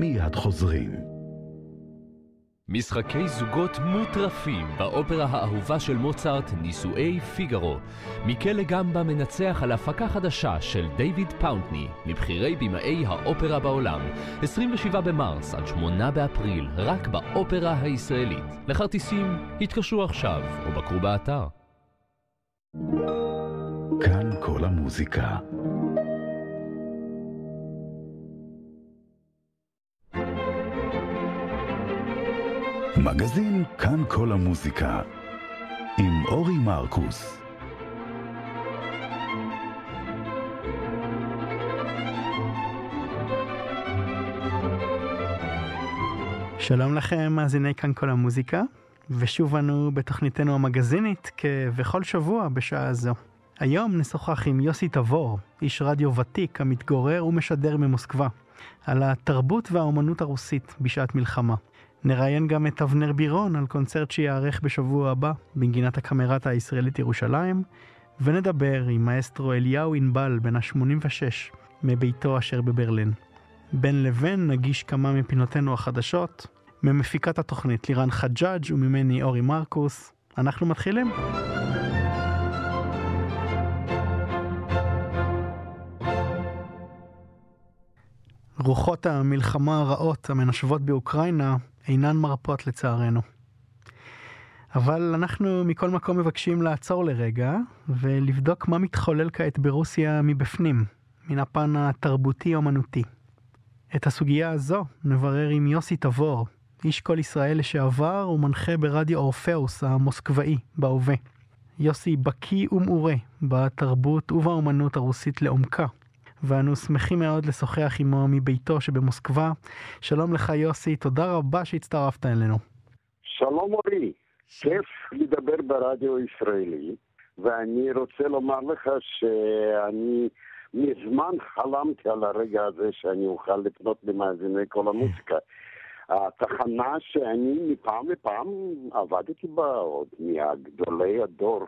מיד חוזרים. משחקי זוגות מוטרפים באופרה האהובה של מוצרט, נישואי פיגארו. מיקלה גמבה מנצח על הפקה חדשה של דיוויד פאונטני, מבכירי במאי האופרה בעולם. 27 במרס עד 8 באפריל, רק באופרה הישראלית. לכרטיסים, התקשרו עכשיו או בקרו באתר. כאן כל המוזיקה. מגזין כאן כל המוזיקה עם אורי מרקוס. שלום לכם, מאזיני כאן כל המוזיקה, ושוב אנו בתוכניתנו המגזינית, כבכל שבוע בשעה זו. היום נשוחח עם יוסי תבור, איש רדיו ותיק המתגורר ומשדר ממוסקבה, על התרבות והאומנות הרוסית בשעת מלחמה. נראיין גם את אבנר בירון על קונצרט שייערך בשבוע הבא בנגינת הקמרטה הישראלית ירושלים, ונדבר עם מאסטרו אליהו ענבל בן ה-86 מביתו אשר בברלין. בין לבין נגיש כמה מפינותינו החדשות, ממפיקת התוכנית לירן חג'אג' וממני אורי מרקוס. אנחנו מתחילים. רוחות המלחמה הרעות המנשבות באוקראינה אינן מרפות לצערנו. אבל אנחנו מכל מקום מבקשים לעצור לרגע ולבדוק מה מתחולל כעת ברוסיה מבפנים, מן הפן התרבותי-אומנותי. את הסוגיה הזו נברר עם יוסי תבור, איש כל ישראל לשעבר ומנחה ברדיו אורפאוס המוסקבאי בהווה. יוסי בקיא ומעורה בתרבות ובאומנות הרוסית לעומקה, ואנו שמחים מאוד לשוחח עמו מביתו שבמוסקבה. שלום לך יוסי, תודה רבה שהצטרפת אלינו. שלום אורי, כיף לדבר ברדיו הישראלי, ואני רוצה לומר לך שאני מזמן חלמתי על הרגע הזה שאני אוכל לפנות למאזיני כל המוזיקה. התחנה שאני מפעם לפעם עבדתי בה עוד מהגדולי הדור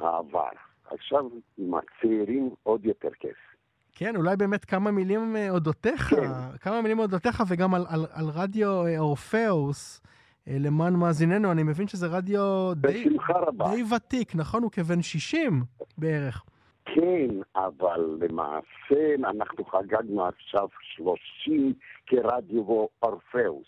העבר. עכשיו עם הצעירים עוד יותר כיף. כן, אולי באמת כמה מילים אה, אודותיך, כן. כמה מילים אודותיך וגם על, על, על רדיו אה, אורפאוס, אה, למען מאזיננו, אני מבין שזה רדיו די, די ותיק, נכון? הוא כבן 60 בערך. כן, אבל למעשה אנחנו חגגנו עכשיו 30 כרדיו אורפאוס.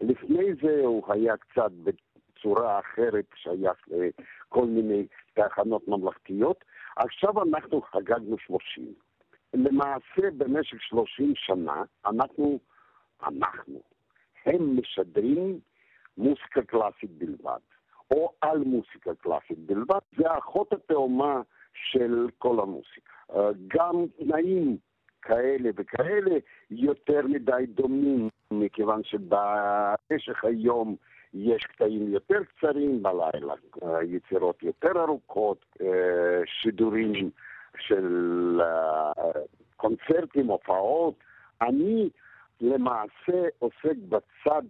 לפני זה הוא היה קצת בצורה אחרת, שייך לכל מיני תחנות ממלכתיות. עכשיו אנחנו חגגנו 30. למעשה במשך 30 שנה אנחנו, אנחנו, הם משדרים מוסיקה קלאסית בלבד, או על מוסיקה קלאסית בלבד, זה האחות התאומה של כל המוסיקה. אה, גם תנאים כאלה וכאלה יותר מדי דומים, מכיוון שבמשך היום יש קטעים יותר קצרים, בלילה אה, יצירות יותר ארוכות, אה, שידורים של קונצרטים, הופעות. אני למעשה עוסק בצד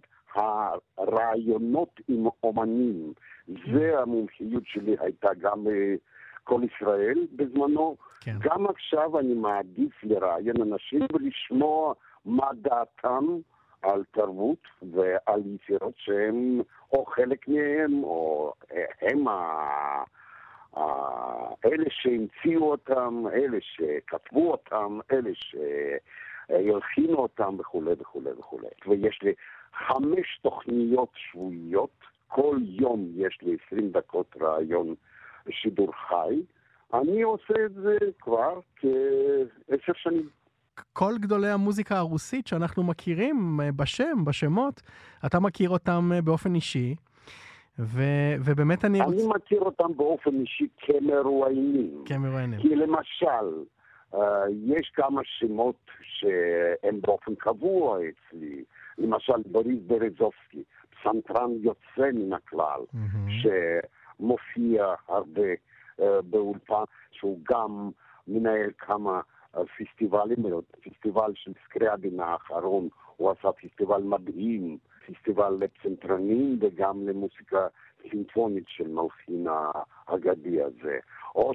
הרעיונות עם אומנים. זה המומחיות שלי הייתה גם כל ישראל בזמנו. כן. גם עכשיו אני מעדיף לראיין אנשים ולשמוע מה דעתם על תרבות ועל יצירות שהם או חלק מהם, או הם ה... אלה שהמציאו אותם, אלה שכתבו אותם, אלה שהלחינו אותם וכולי וכולי וכולי. ויש לי חמש תוכניות שבועיות, כל יום יש לי עשרים דקות רעיון שידור חי. אני עושה את זה כבר כעשר שנים. כל גדולי המוזיקה הרוסית שאנחנו מכירים אה, בשם, בשמות, אתה מכיר אותם אה, באופן אישי. ו, ובאמת אני רוצה... אני מכיר אותם באופן אישי כמרואיינים. כמרואיינים. כי למשל, uh, יש כמה שמות שהם באופן קבוע אצלי. למשל, בוריס ברזובסקי, פסנתרן יוצא מן הכלל, mm-hmm. שמופיע הרבה uh, באולפן, שהוא גם מנהל כמה uh, פסטיבלים, פסטיבל של סקריאבין האחרון, הוא עשה פסטיבל מדהים. פסטיבל לפסנתרנים וגם למוסיקה סימפונית של מלחין האגדי הזה. או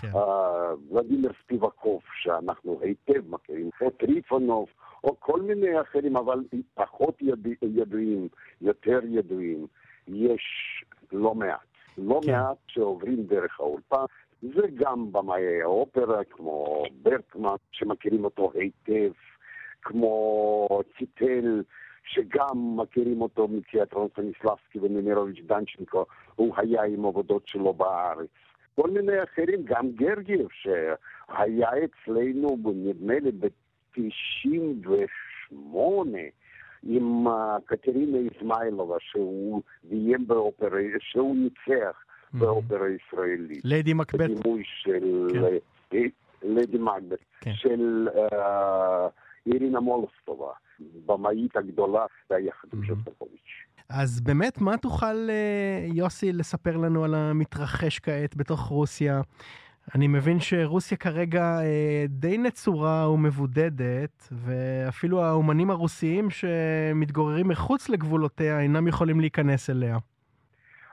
שוולדימיר כן. ספיבקוב, שאנחנו היטב מכירים, או טריפונוב, או כל מיני אחרים, אבל פחות ידוע, ידועים, יותר ידועים. יש לא מעט. לא כן. מעט שעוברים דרך האולפן. זה גם במאי האופרה, כמו ברטמן, שמכירים אותו היטב, כמו טיטל, שגם מכירים אותו מתיאטרון סטניסלבסקי וממירוביץ' דנצ'נקו, הוא היה עם עבודות שלו בארץ. כל מיני אחרים, גם גרגייב, שהיה אצלנו, נדמה לי, ב-98, עם קטרינה איזמיילובה, שהוא ביים באופרה, שהוא ניצח באופרה ישראלית. ליידי מקבט. בדימוי של... כן. ליידי מקבט, כן. של אירינה מולסטובה, במאית הגדולה, והיחד עם שוסטקוביץ'. אז באמת, מה תוכל, יוסי, לספר לנו על המתרחש כעת בתוך רוסיה? אני מבין שרוסיה כרגע אה, די נצורה ומבודדת, ואפילו האומנים הרוסיים שמתגוררים מחוץ לגבולותיה אינם יכולים להיכנס אליה.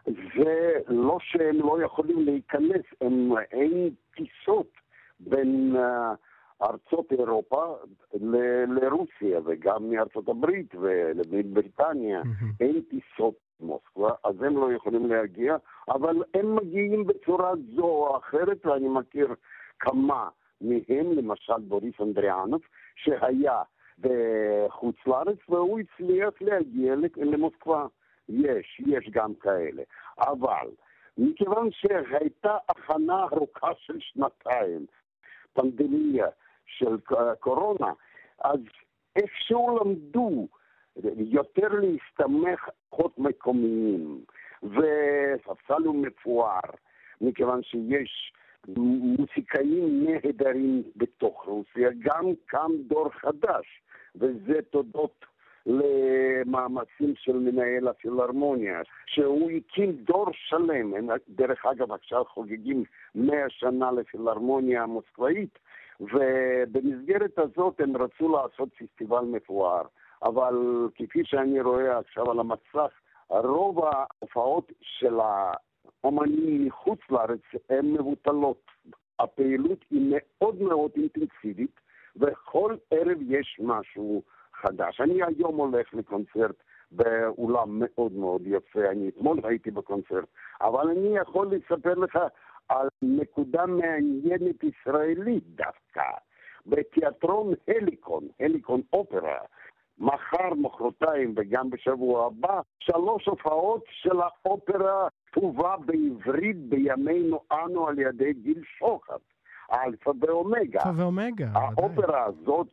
זה לא שהם לא יכולים להיכנס, הם, אין טיסות בין uh, ארצות אירופה ל- לרוסיה, וגם מארצות הברית ולבריטניה, mm-hmm. אין טיסות מוסקבה, אז הם לא יכולים להגיע, אבל הם מגיעים בצורה זו או אחרת, ואני מכיר כמה מהם, למשל בוריס אנדריאנוב, שהיה בחוץ לארץ, והוא הצליח להגיע למוסקבה. יש, יש גם כאלה. אבל מכיוון שהייתה הכנה ארוכה של שנתיים, פנדמיה של קורונה, אז איכשהו למדו יותר להסתמך כוחות מקומיים, וספסל הוא מפואר, מכיוון שיש מוסיקאים נהדרים בתוך רוסיה, גם קם דור חדש, וזה תודות למאמצים של מנהל הפילהרמוניה, שהוא הקים דור שלם, הם דרך אגב עכשיו חוגגים מאה שנה לפילהרמוניה המוסקבאית, ובמסגרת הזאת הם רצו לעשות פסטיבל מפואר. אבל כפי שאני רואה עכשיו על המצח, רוב ההופעות של האומנים מחוץ לארץ הן מבוטלות. הפעילות היא מאוד מאוד אינטנסיבית, וכל ערב יש משהו חדש. אני היום הולך לקונצרט באולם מאוד מאוד יפה, אני אתמול הייתי בקונצרט, אבל אני יכול לספר לך על נקודה מעניינת ישראלית דווקא. בתיאטרון הליקון, הליקון אופרה, מחר, מחרתיים וגם בשבוע הבא, שלוש הופעות של האופרה כתובה בעברית בימינו אנו על ידי גיל שוחט, אלפא ואומגה. אלפא ואומגה, האופרה הזאת,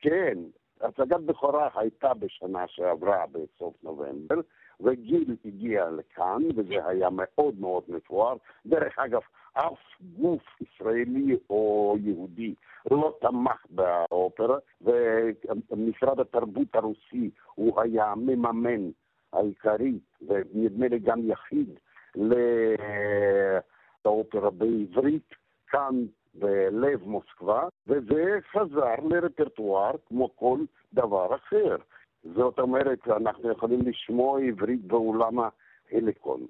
כן, הצגת בכורה הייתה בשנה שעברה בסוף נובמבר, וגיל הגיע לכאן, וזה היה מאוד מאוד מפואר. דרך אגב, אף גוף ישראלי או יהודי לא תמך באופרה, ומשרד התרבות הרוסי הוא היה המממן העיקרי, ונדמה לי גם יחיד, לאופרה בעברית. כאן בלב מוסקבה, וזה חזר לרפרטואר כמו כל דבר אחר. זאת אומרת, אנחנו יכולים לשמוע עברית באולם ההליקון.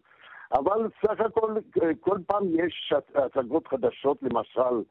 אבל סך הכל, כל פעם יש הצגות חדשות, למשל,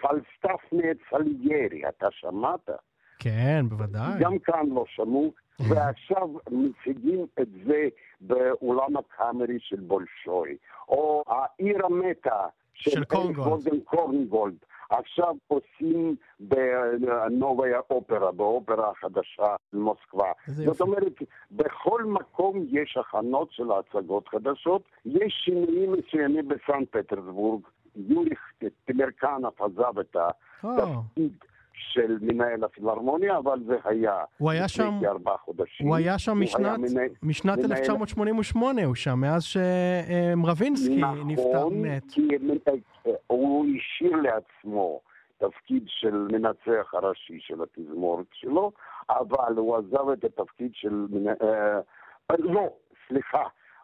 פלסטפנט פליגרי, אתה שמעת? כן, בוודאי. גם כאן לא שמעו, ועכשיו מציגים את זה באולם הקאמרי של בולשוי. או העיר המתה של קורנגולד. קורנגולד. עכשיו עושים בנובה אופרה, באופרה החדשה במוסקבה. זאת אומרת, בכל מקום יש הכנות של הצגות חדשות. יש שינויים מסוימים בסן פטרסבורג. יוריך טמרקנף עזב את התפקיד. של מנהל הפילהרמוניה, אבל זה היה הוא היה שם, כארבעה חודשים. הוא היה שם משנת, מנהל, משנת מנהל... 1988, הוא שם, מאז שמרווינסקי נכון, נפטר מת. כי הוא השאיר לעצמו תפקיד של מנצח הראשי של התזמורת שלו, אבל הוא עזב את התפקיד של... אה, לא, סליחה,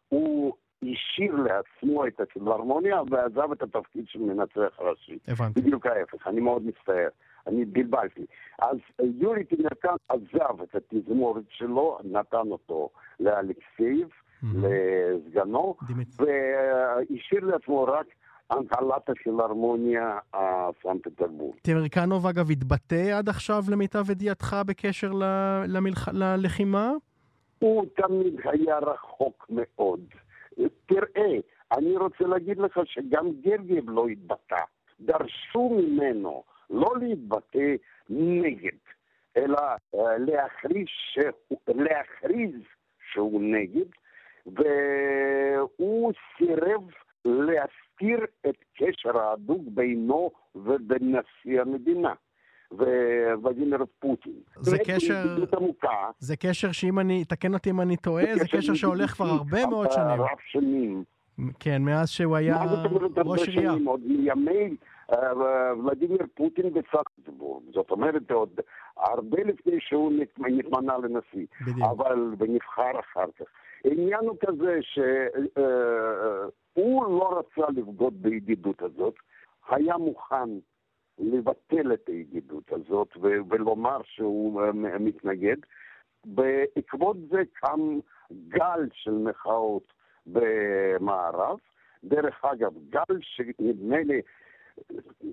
הוא השאיר לעצמו את הפילהרמוניה ועזב את התפקיד של מנצח הראשי. הבנתי. בדיוק ההפך, אני מאוד מצטער. אני בלבלתי. אז יורי טמרקן עזב את התזמורת שלו, נתן אותו לאלכסייב, mm-hmm. לסגנו, והשאיר לעצמו רק הנהלת הפילהרמוניה הסן פטרבורג. טרקנוב אגב התבטא עד עכשיו למיטב ידיעתך בקשר למלח... ללחימה? הוא תמיד היה רחוק מאוד. תראה, אני רוצה להגיד לך שגם גרגב לא התבטא. דרשו ממנו לא להתבטא נגד, אלא אה, להכריז, שהוא, להכריז שהוא נגד, והוא סירב להסתיר את קשר ההדוק בינו ובין נשיא המדינה. וולדימיר פוטין. זה קשר, זה קשר שאם אני, תקן אותי אם אני טועה, זה קשר שהולך כבר הרבה מאוד שנים. רב שנים. כן, מאז שהוא היה ראש עירייה. עוד מימי ולדימיר פוטין בסקסבורג. זאת אומרת, עוד הרבה לפני שהוא נתמנה לנשיא. בדיוק. אבל, ונבחר אחר כך. העניין הוא כזה שהוא אה, לא רצה לבגוד בידידות הזאת, היה מוכן לבטל את הידידות הזאת ולומר שהוא אה, מתנגד. בעקבות זה קם גל של מחאות במערב. דרך אגב, גל שנדמה לי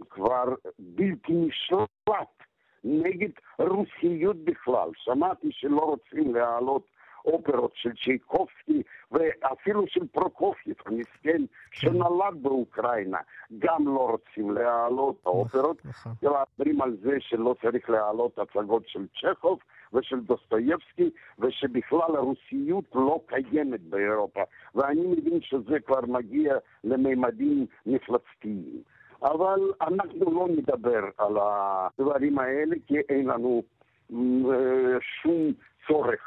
כבר בלתי נשלט נגד רוסיות בכלל. שמעתי שלא רוצים להעלות אופרות של צ'ייקובסקי ואפילו של פרוקופייב המסכן שנולד באוקראינה, גם לא רוצים להעלות האופרות. נכון. מדברים על זה שלא צריך להעלות הצגות של צ'כוב ושל דוסטויבסקי, ושבכלל הרוסיות לא קיימת באירופה. ואני מבין שזה כבר מגיע לממדים מפלצתיים. אבל אנחנו לא נדבר על הדברים האלה, כי אין לנו אה, שום צורך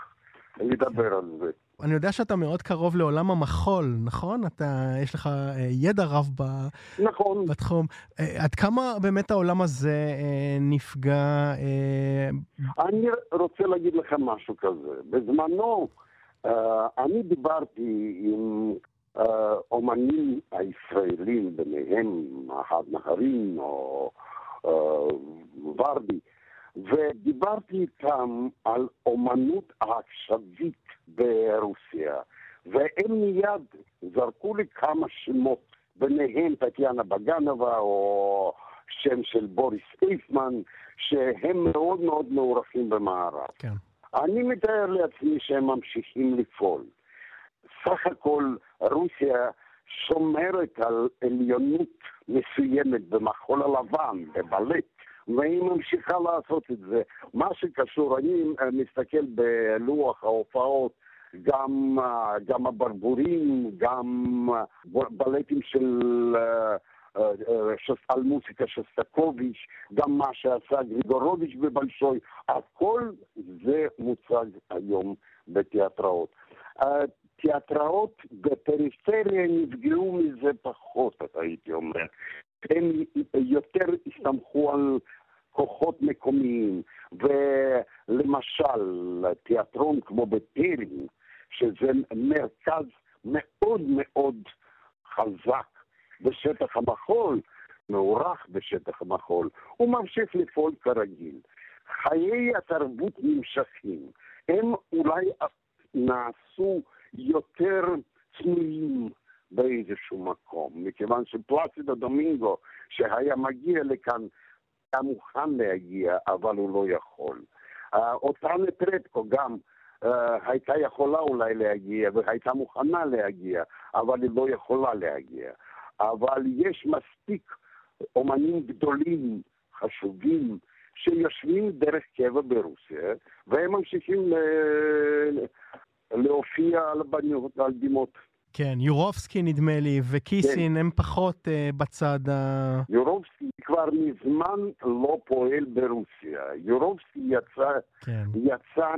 לדבר על זה. אני יודע שאתה מאוד קרוב לעולם המחול, נכון? אתה, יש לך אה, ידע רב ב, נכון. בתחום. אה, עד כמה באמת העולם הזה נפגע? אני רוצה להגיד לך משהו כזה. בזמנו, אני דיברתי עם אומנים הישראלים, ביניהם אחת נהרין או ורדי, ודיברתי איתם על אומנות העכשווית ברוסיה, והם מיד זרקו לי כמה שמות, ביניהם טטיאנה בגנבה או שם של בוריס אייפמן, שהם מאוד מאוד מעורכים במערב. כן. אני מתאר לעצמי שהם ממשיכים לפעול. סך הכל רוסיה שומרת על עליונות מסוימת במחול הלבן, בבלט, והיא ממשיכה לעשות את זה. מה שקשור, אני אה, מסתכל בלוח ההופעות גם, אה, גם הברבורים, גם אה, בלטים של... על מוסיקה שסטקוביץ', גם מה שעשה גריגורוביץ' בבלשוי, הכל זה מוצג היום בתיאטראות. תיאטראות בפריפריה נפגעו מזה פחות, הייתי אומר. הם יותר הסתמכו על כוחות מקומיים, ולמשל תיאטרון כמו בטרם, שזה מרכז מאוד מאוד חזק בשטח המחול, מאורך בשטח המחול, הוא ממשיך לפעול כרגיל. חיי התרבות נמשכים, הם אולי נעשו יותר צנועים באיזשהו מקום, מכיוון שפלסידו דומינגו, שהיה מגיע לכאן, היה מוכן להגיע, אבל הוא לא יכול. Uh, אותה נטרטקו גם uh, הייתה יכולה אולי להגיע והייתה מוכנה להגיע, אבל היא לא יכולה להגיע. אבל יש מספיק אומנים גדולים, חשובים, שיושבים דרך קבע ברוסיה, והם ממשיכים ל... להופיע על, בנות, על בימות. כן, יורובסקי נדמה לי, וקיסין כן. הם פחות uh, בצד ה... יורובסקי כבר מזמן לא פועל ברוסיה. יורובסקי יצא, כן. יצא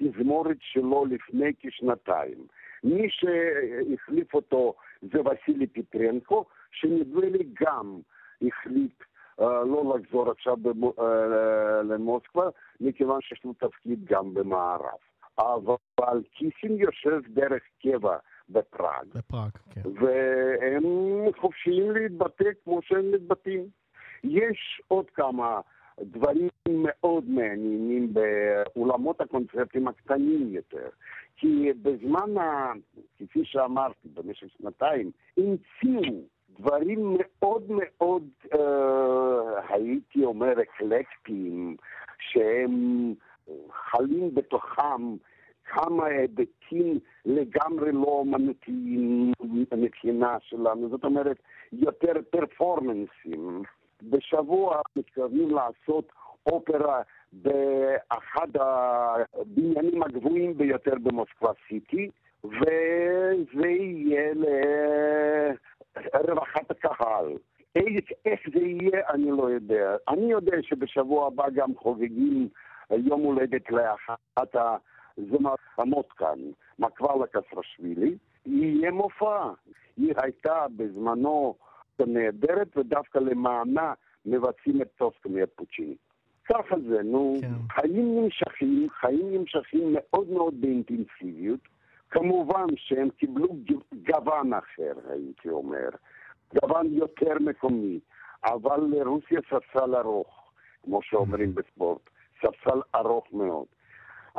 מתזמורת שלו לפני כשנתיים. מי שהחליף אותו זה וסילי פיטרנקו, שנדמה לי גם החליט uh, לא לחזור עכשיו במו, uh, למוסקבה, מכיוון שיש לו תפקיד גם במערב. אבל קיסין יושב דרך קבע בפראג. בפראג, כן. והם חופשיים להתבטא כמו שהם מתבטאים. יש עוד כמה דברים מאוד מעניינים באולמות הקונצרטים הקטנים יותר. כי בזמן, ה... כפי שאמרתי, במשך שנתיים, המציאו דברים מאוד מאוד, אה, הייתי אומר, אקלקטיים, שהם חלים בתוכם כמה היבטים לגמרי לא אומנותיים מבחינה שלנו, זאת אומרת, יותר פרפורמנסים. בשבוע מתכוונים לעשות אופרה באחד הבניינים הגבוהים ביותר במוסקבה סיטי, וזה יהיה לרווחת הקהל. איך, זה יהיה, אני לא יודע. אני יודע שבשבוע הבא גם חוגגים יום הולדת לאחת הזמרות כאן, מקבלה קסרשווילי. יהיה מופע. היא הייתה בזמנו נהדרת, ודווקא למענה מבצעים את את פוצ'יני. ככה זה, נו, כן. חיים נמשכים, חיים נמשכים מאוד מאוד באינטנסיביות. כמובן שהם קיבלו גוון אחר, הייתי אומר, גוון יותר מקומי, אבל לרוסיה ספסל ארוך, כמו שאומרים בספורט, ספסל ארוך מאוד.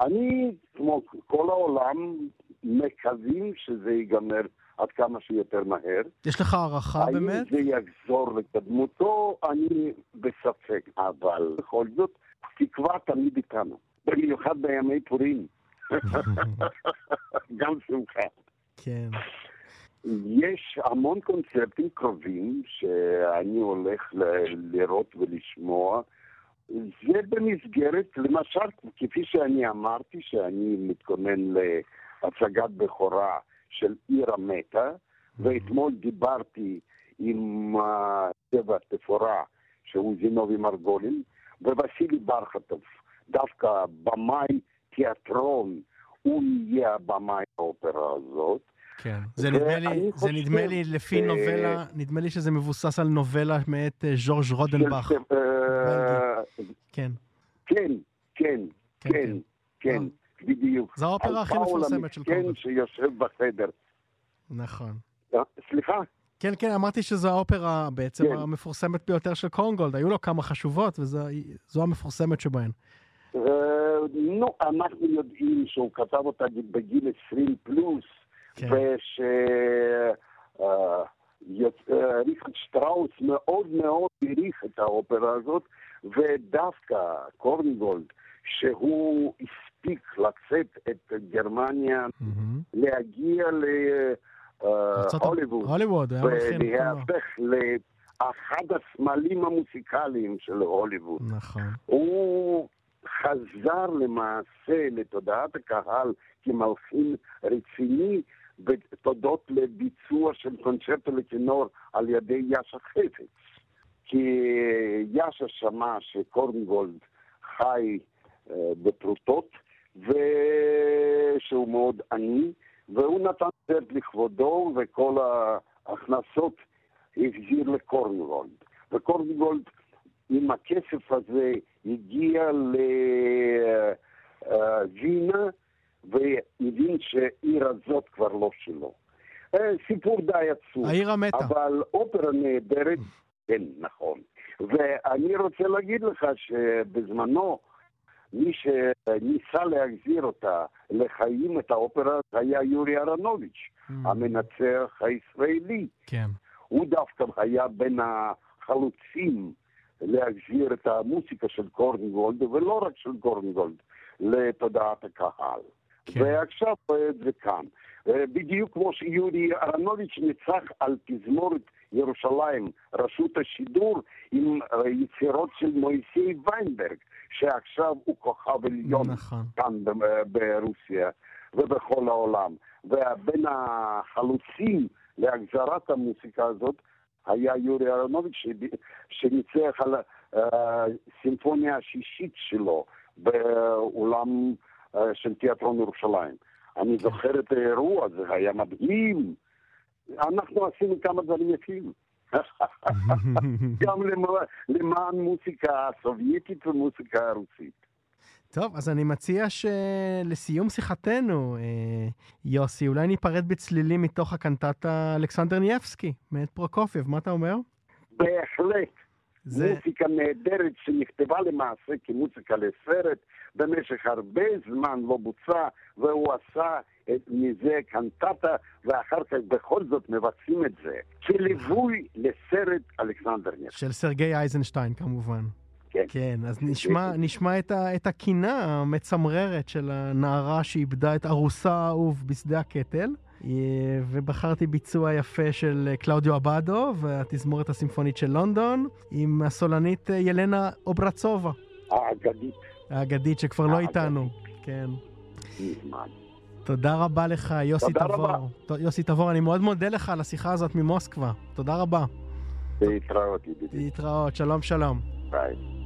אני, כמו כל העולם, מקווים שזה ייגמר עד כמה שיותר מהר. יש לך הערכה האם באמת? האם זה יחזור לקדמותו, אני בספק, אבל בכל זאת, תקווה תמיד איתנו, במיוחד בימי פורים. גם שמחה. כן. יש המון קונצרטים קרובים שאני הולך ל- לראות ולשמוע. זה במסגרת, למשל, כפי שאני אמרתי, שאני מתכונן להצגת בכורה של עיר המתה, ואתמול דיברתי עם צבע תפאורה, שהוא זינובי מרגולין, ווסילי ברחטוב, דווקא במאי תיאטרון, הוא יהיה הבמאי האופרה הזאת. כן, זה נדמה לי, זה נדמה לי לפי נובלה, נדמה לי שזה מבוסס על נובלה מאת אה, ז'ורג' רודנבך. אה, כן. כן, כן, כן, כן. בדיוק. זו האופרה הכי מפורסמת של. כן, שיושב בחדר. נכון. אה, סליחה? כן, כן, אמרתי שזו האופרה בעצם כן. המפורסמת ביותר של קונגולד. היו לו כמה חשובות, וזו המפורסמת שבהן. אה, נו, אנחנו יודעים שהוא כתב אותה בגיל 20 פלוס, כן. וש... אה, ריכרד שטראוס מאוד מאוד העריך את האופרה הזאת, ודווקא קורנגולד, שהוא הספיק לצאת את גרמניה, mm-hmm. להגיע להוליווד, הוליווד, ולהפך לאחד הסמלים המוסיקליים של הוליווד. נכון. הוא חזר למעשה לתודעת הקהל כמלחין רציני, ותודות לביצוע של קונצ'רטו לטנור על ידי יאשה חפץ. כי יאשה שמע שקורנגולד חי אה, בפרוטות, ושהוא מאוד עני, והוא נתן סרט לכבודו, וכל ההכנסות החזיר לקורנגולד. וקורנגולד עם הכסף הזה הגיע לווינה, והבין שהעיר הזאת כבר לא שלו. אה, סיפור די עצוב. העיר המתה. אבל אופרה נהדרת, כן, נכון. ואני רוצה להגיד לך שבזמנו, מי שניסה להחזיר אותה לחיים את האופרה היה יורי אהרונוביץ', mm. המנצח הישראלי. כן. הוא דווקא היה בין החלוצים להחזיר את המוסיקה של קורנגולד, ולא רק של קורנגולד, לתודעת הקהל. כן. ועכשיו זה כאן. בדיוק כמו שיורי אהרונוביץ' ניצח על תזמורת ירושלים, רשות השידור, עם יצירות של מויסי ויינברג, שעכשיו הוא כוכב עליון נכון. כאן ברוסיה ובכל העולם. ובין החלוצים להגזרת המוסיקה הזאת היה יורי אהרונוביץ' שניצח על הסימפוניה השישית שלו באולם של תיאטרון ירושלים. אני. זוכר את האירוע, זה היה מדהים. אנחנו עשינו כמה דברים יפים. גם למען מוזיקה הסובייטית ומוזיקה הרוסית. טוב, אז אני מציע שלסיום שיחתנו, אה, יוסי, אולי ניפרד בצלילים מתוך הקנטטה אלכסנדר נייבסקי, מאת פרוקופייב, מה אתה אומר? בהחלט. זה... מוזיקה נהדרת שנכתבה למעשה כמוזיקה לסרט, במשך הרבה זמן לא בוצע, והוא עשה את, מזה קנטטה, ואחר כך בכל זאת מבצעים את זה, כליווי לסרט אלכסנדר נייבסקי. של סרגי אייזנשטיין כמובן. כן. כן, אז נשמע, נשמע את, ה, את הקינה המצמררת של הנערה שאיבדה את ארוסה האהוב בשדה הקטל. אה, ובחרתי ביצוע יפה של קלאודיו אבדו והתזמורת הסימפונית של לונדון עם הסולנית אה, ילנה אוברצובה. האגדית. האגדית שכבר לא איתנו. כן. מזמן. תודה רבה לך, יוסי תבור. רבה. יוסי תבור, אני מאוד מודה לך על השיחה הזאת ממוסקבה. תודה רבה. להתראות, ידידי. להתראות, שלום שלום. ביי.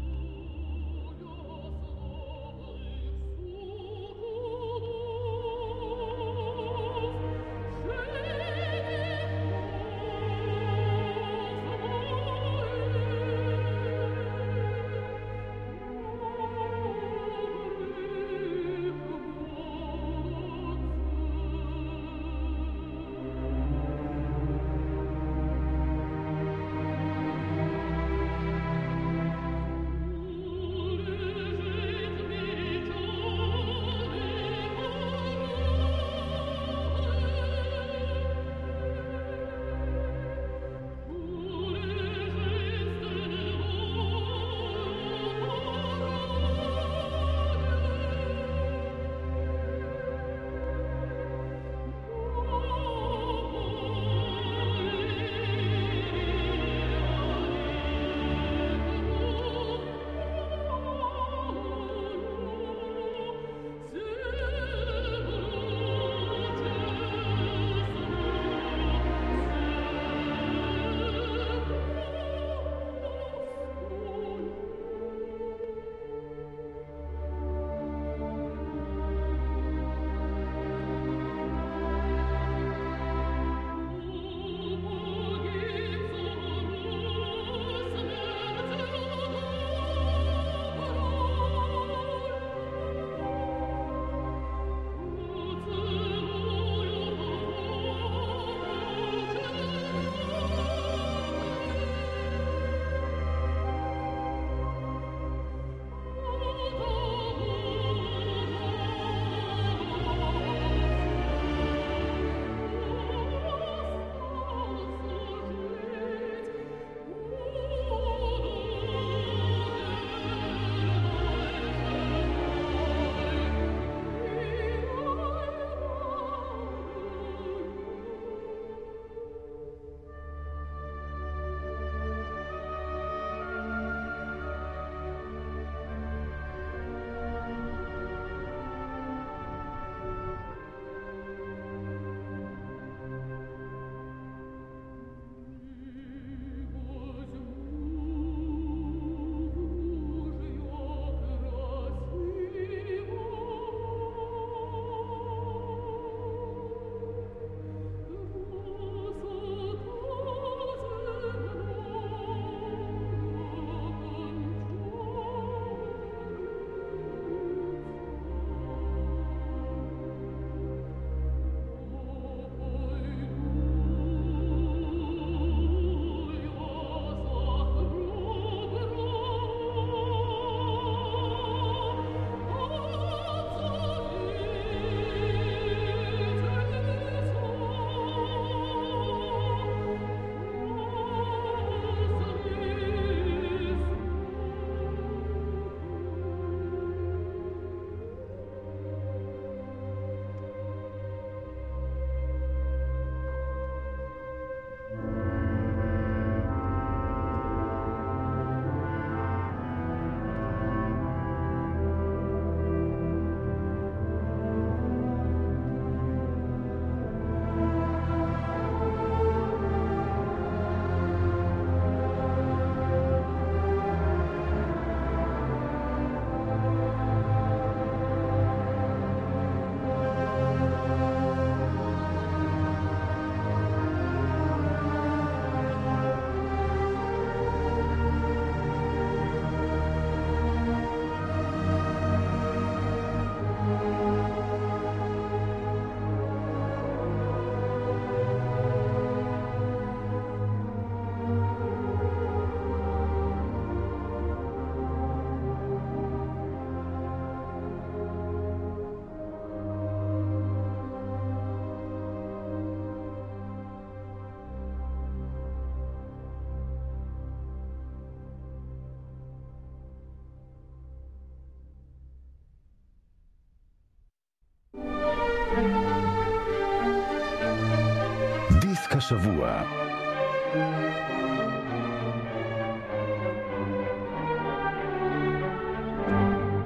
השבוע.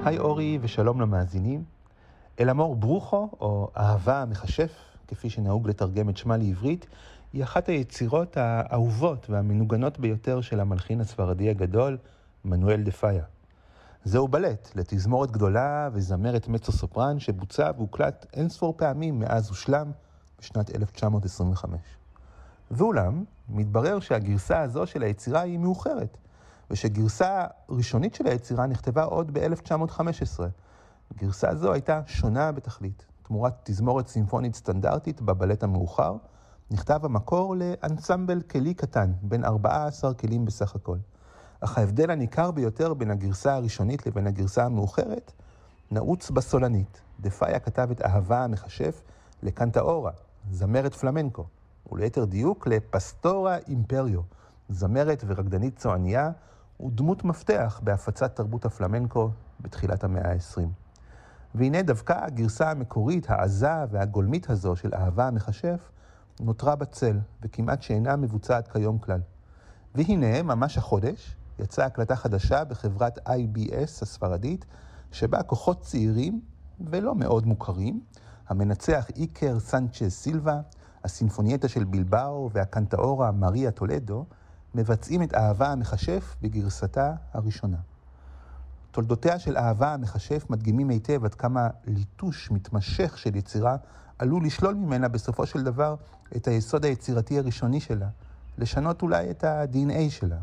היי אורי ושלום למאזינים. אלאמור ברוכו, או אהבה המכשף, כפי שנהוג לתרגם את שמה לעברית, היא אחת היצירות האהובות והמנוגנות ביותר של המלחין הספרדי הגדול, מנואל דה פאיה. זהו בלט לתזמורת גדולה וזמרת מצו סופרן שבוצע והוקלט אין ספור פעמים מאז הושלם בשנת 1925. ואולם, מתברר שהגרסה הזו של היצירה היא מאוחרת, ושגרסה ראשונית של היצירה נכתבה עוד ב-1915. גרסה זו הייתה שונה בתכלית. תמורת תזמורת סימפונית סטנדרטית בבלט המאוחר, נכתב המקור לאנסמבל כלי קטן, בין 14 כלים בסך הכל. אך ההבדל הניכר ביותר בין הגרסה הראשונית לבין הגרסה המאוחרת נעוץ בסולנית. דפאיה כתב את אהבה המכשף לקנטאורה, זמרת פלמנקו, וליתר דיוק לפסטורה אימפריו, זמרת ורקדנית צועניה ודמות מפתח בהפצת תרבות הפלמנקו בתחילת המאה ה-20. והנה דווקא הגרסה המקורית, העזה והגולמית הזו של אהבה המכשף, נותרה בצל, וכמעט שאינה מבוצעת כיום כלל. והנה, ממש החודש, יצאה הקלטה חדשה בחברת IBS הספרדית, שבה כוחות צעירים ולא מאוד מוכרים, המנצח איקר סנצ'ז סילבה, הסימפונייטה של בלבאו והקנטאורה מריה טולדו, מבצעים את אהבה המכשף בגרסתה הראשונה. תולדותיה של אהבה המכשף מדגימים היטב עד כמה ליטוש מתמשך של יצירה עלול לשלול ממנה בסופו של דבר את היסוד היצירתי הראשוני שלה, לשנות אולי את ה-DNA שלה.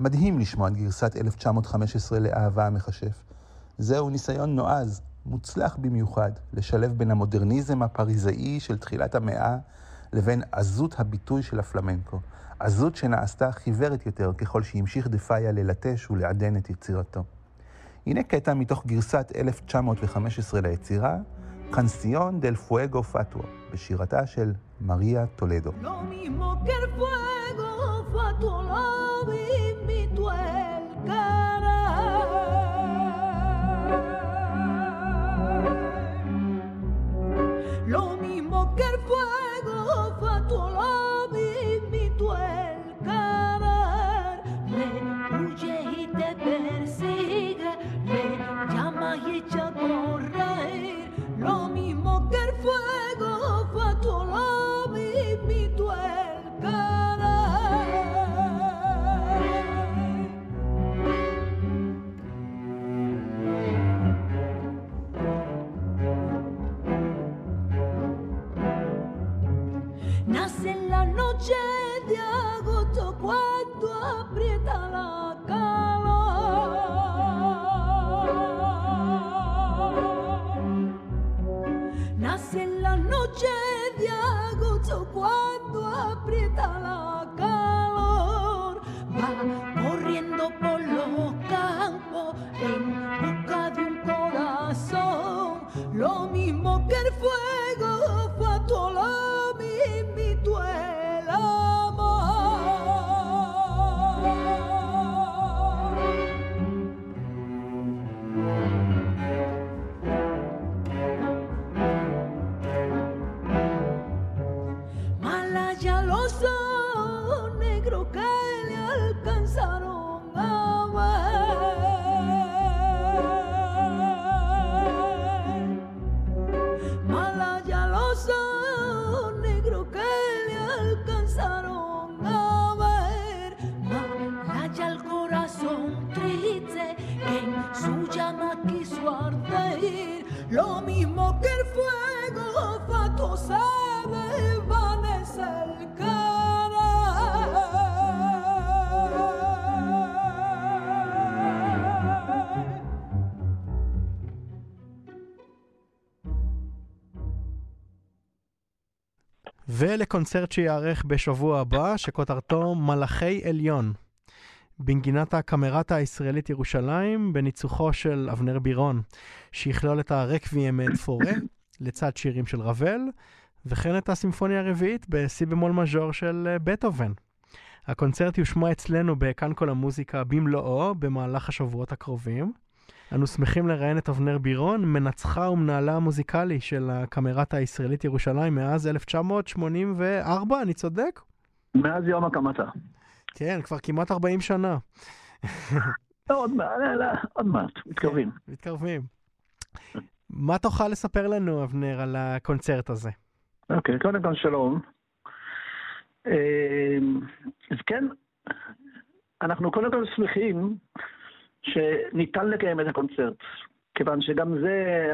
מדהים לשמוע את גרסת 1915 לאהבה המכשף. זהו ניסיון נועז, מוצלח במיוחד, לשלב בין המודרניזם הפריזאי של תחילת המאה לבין עזות הביטוי של הפלמנקו. עזות שנעשתה חיוורת יותר ככל שהמשיך דפאיה ללטש ולעדן את יצירתו. הנה קטע מתוך גרסת 1915 ליצירה, קנסיון דל פואגו פטואו, בשירתה של מריה טולדו. Lo que el fuego fue tu love doar prietena da ולקונצרט שייערך בשבוע הבא, שכותרתו מלאכי עליון. בנגינת הקמרטה הישראלית ירושלים, בניצוחו של אבנר בירון, שיכלול את הרקוויאם מאת פורה, לצד שירים של רבל, וכן את הסימפוניה הרביעית בשיא במול מז'ור של אה, בטהובן. הקונצרט יושמע אצלנו בכאן כל המוזיקה במלואו במהלך השבועות הקרובים. אנו שמחים לראיין את אבנר בירון, מנצחה ומנהלה המוזיקלי של הקמרטה הישראלית ירושלים מאז 1984, אני צודק? מאז יום הקמתה. כן, כבר כמעט 40 שנה. עוד מעט, מתקרבים. כן, מתקרבים. מה תוכל לספר לנו, אבנר, על הקונצרט הזה? אוקיי, קודם כל שלום. אמ, אז כן, אנחנו קודם כל שמחים שניתן לקיים את הקונצרט, כיוון שגם זה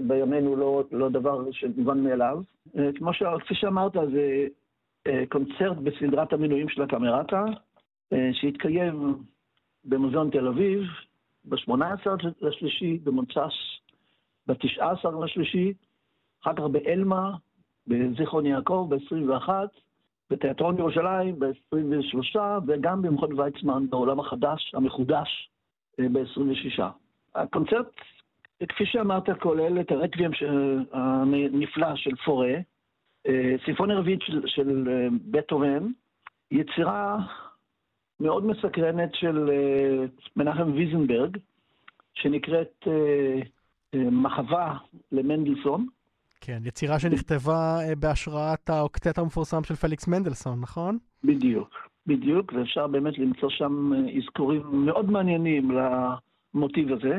בימינו לא, לא דבר שמובן מאליו. אה, כמו ש... כפי שאמרת, זה אה, קונצרט בסדרת המינויים של הקמרטה, אה, שהתקיים במוזיאון תל אביב ב-18 לשלישי, במוצ"ש ב-19 לשלישי, אחר כך באלמה, בזיכרון יעקב ב-21, בתיאטרון ירושלים ב-23, וגם במכון ויצמן בעולם החדש, המחודש, אה, ב-26. הקונצרט, כפי שאמרת, כולל את הרקבים הנפלא של פורה, אה, סימפוניה רביעית של, של אה, בטהובן, יצירה מאוד מסקרנת של מנחם ויזנברג, שנקראת מחווה למנדלסון. כן, יצירה שנכתבה בהשראת האוקטט המפורסם של פליקס מנדלסון, נכון? בדיוק. בדיוק, ואפשר באמת למצוא שם אה, אזכורים מאוד מעניינים למוטיב הזה.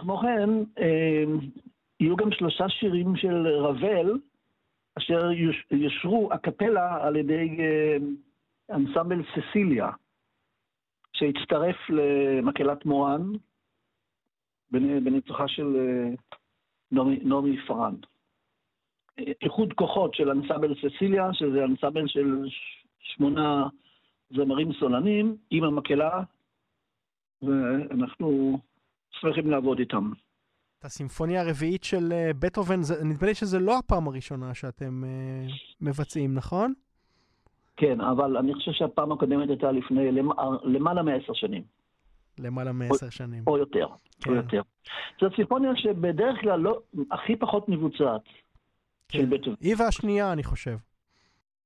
כמו כן, אה, יהיו גם שלושה שירים של רבל, אשר יושרו הקפלה על ידי אה, אנסמבל ססיליה, שהצטרף למקהלת מורן בניצוחה של נעמי, נעמי פרן. איחוד כוחות של אנסמבל ססיליה, שזה אנסמבל של שמונה זמרים סולנים עם המקהלה, ואנחנו שמחים לעבוד איתם. את הסימפוניה הרביעית של אה, בטהובן, נדמה לי שזו לא הפעם הראשונה שאתם uh, מבצעים, נכון? כן, אבל אני חושב שהפעם הקודמת הייתה לפני למעלה מעשר שנים. למעלה מעשר שנים. או יותר, כן. או יותר. זו סימפוניה שבדרך כלל לא, הכי פחות מבוצעת כן. של בטהובן. היא והשנייה, אני חושב.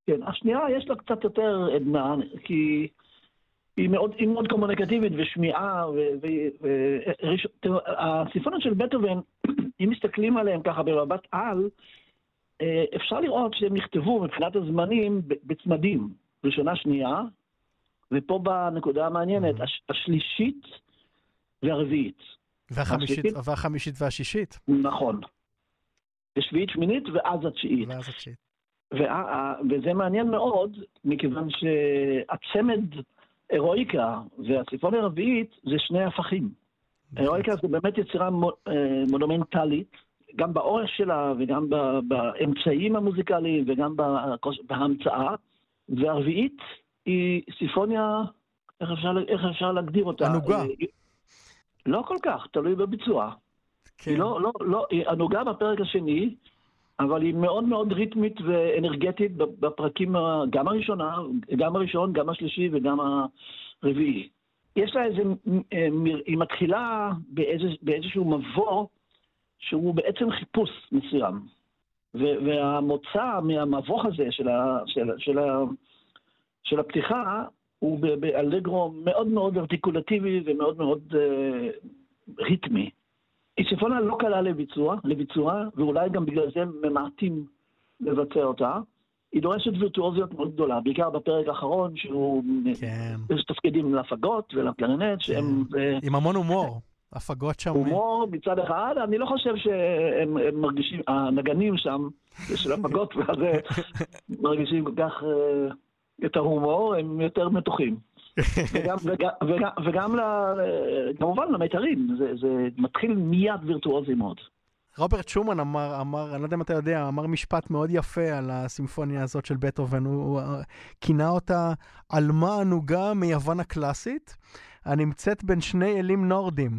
כן, השנייה יש לה קצת יותר עדנה, כי היא מאוד, היא מאוד קומוניקטיבית ושמיעה, והסיפונות של בטהובן, אם מסתכלים עליהם ככה במבט על, אה, אפשר לראות שהם נכתבו מבחינת הזמנים בצמדים, ראשונה, שנייה, ופה בנקודה המעניינת, mm-hmm. השלישית והרביעית. והחמישית, השלישית, והחמישית והשישית. נכון. ושביעית, שמינית, ואז התשיעית. ואז התשיעית. וזה מעניין מאוד, מכיוון שהצמד הירואיקה והסיפור הרביעית זה שני הפכים. הירואיקה זה באמת יצירה אה, מונומנטלית, גם באורך שלה וגם באמצעים המוזיקליים וגם בהמצאה, והרביעית היא סימפוניה, איך אפשר, איך אפשר להגדיר אותה? ענוגה. אה, לא כל כך, תלוי בביצוע. כן. היא לא, לא, לא, היא ענוגה בפרק השני, אבל היא מאוד מאוד ריתמית ואנרגטית בפרקים, גם הראשונה, גם הראשון, גם השלישי וגם הרביעי. יש לה איזה, היא מתחילה באיזה, באיזשהו מבוא שהוא בעצם חיפוש מסוים. והמוצא מהמבוך הזה של, ה, של, של, ה, של הפתיחה הוא באלגרו מאוד מאוד ארטיקולטיבי ומאוד מאוד uh, ריתמי. היא סימפוניה לא קלה לביצוע, לביצוע, ואולי גם בגלל זה ממעטים לבצע אותה. היא דורשת וירטואוזיות מאוד גדולה, בעיקר בפרק האחרון, שהוא... כן. יש תפקידים להפגות ולקלרינט, שהם... כן. עם המון הומור. הפגות שם. הומור מצד אחד, אני לא חושב שהם מרגישים, הנגנים שם, של הפגות, ואז מרגישים כל כך אה, את ההומור, הם יותר מתוחים. וגם, וגם, וגם, וגם ל, כמובן למיתרים, זה, זה מתחיל מיד וירטואוזי מאוד. רוברט שומן אמר, אמר, אני לא יודע אם אתה יודע, אמר משפט מאוד יפה על הסימפוניה הזאת של בטהובן, הוא, הוא כינה אותה עלמה ענוגה מיוון הקלאסית, הנמצאת בין שני אלים נורדים.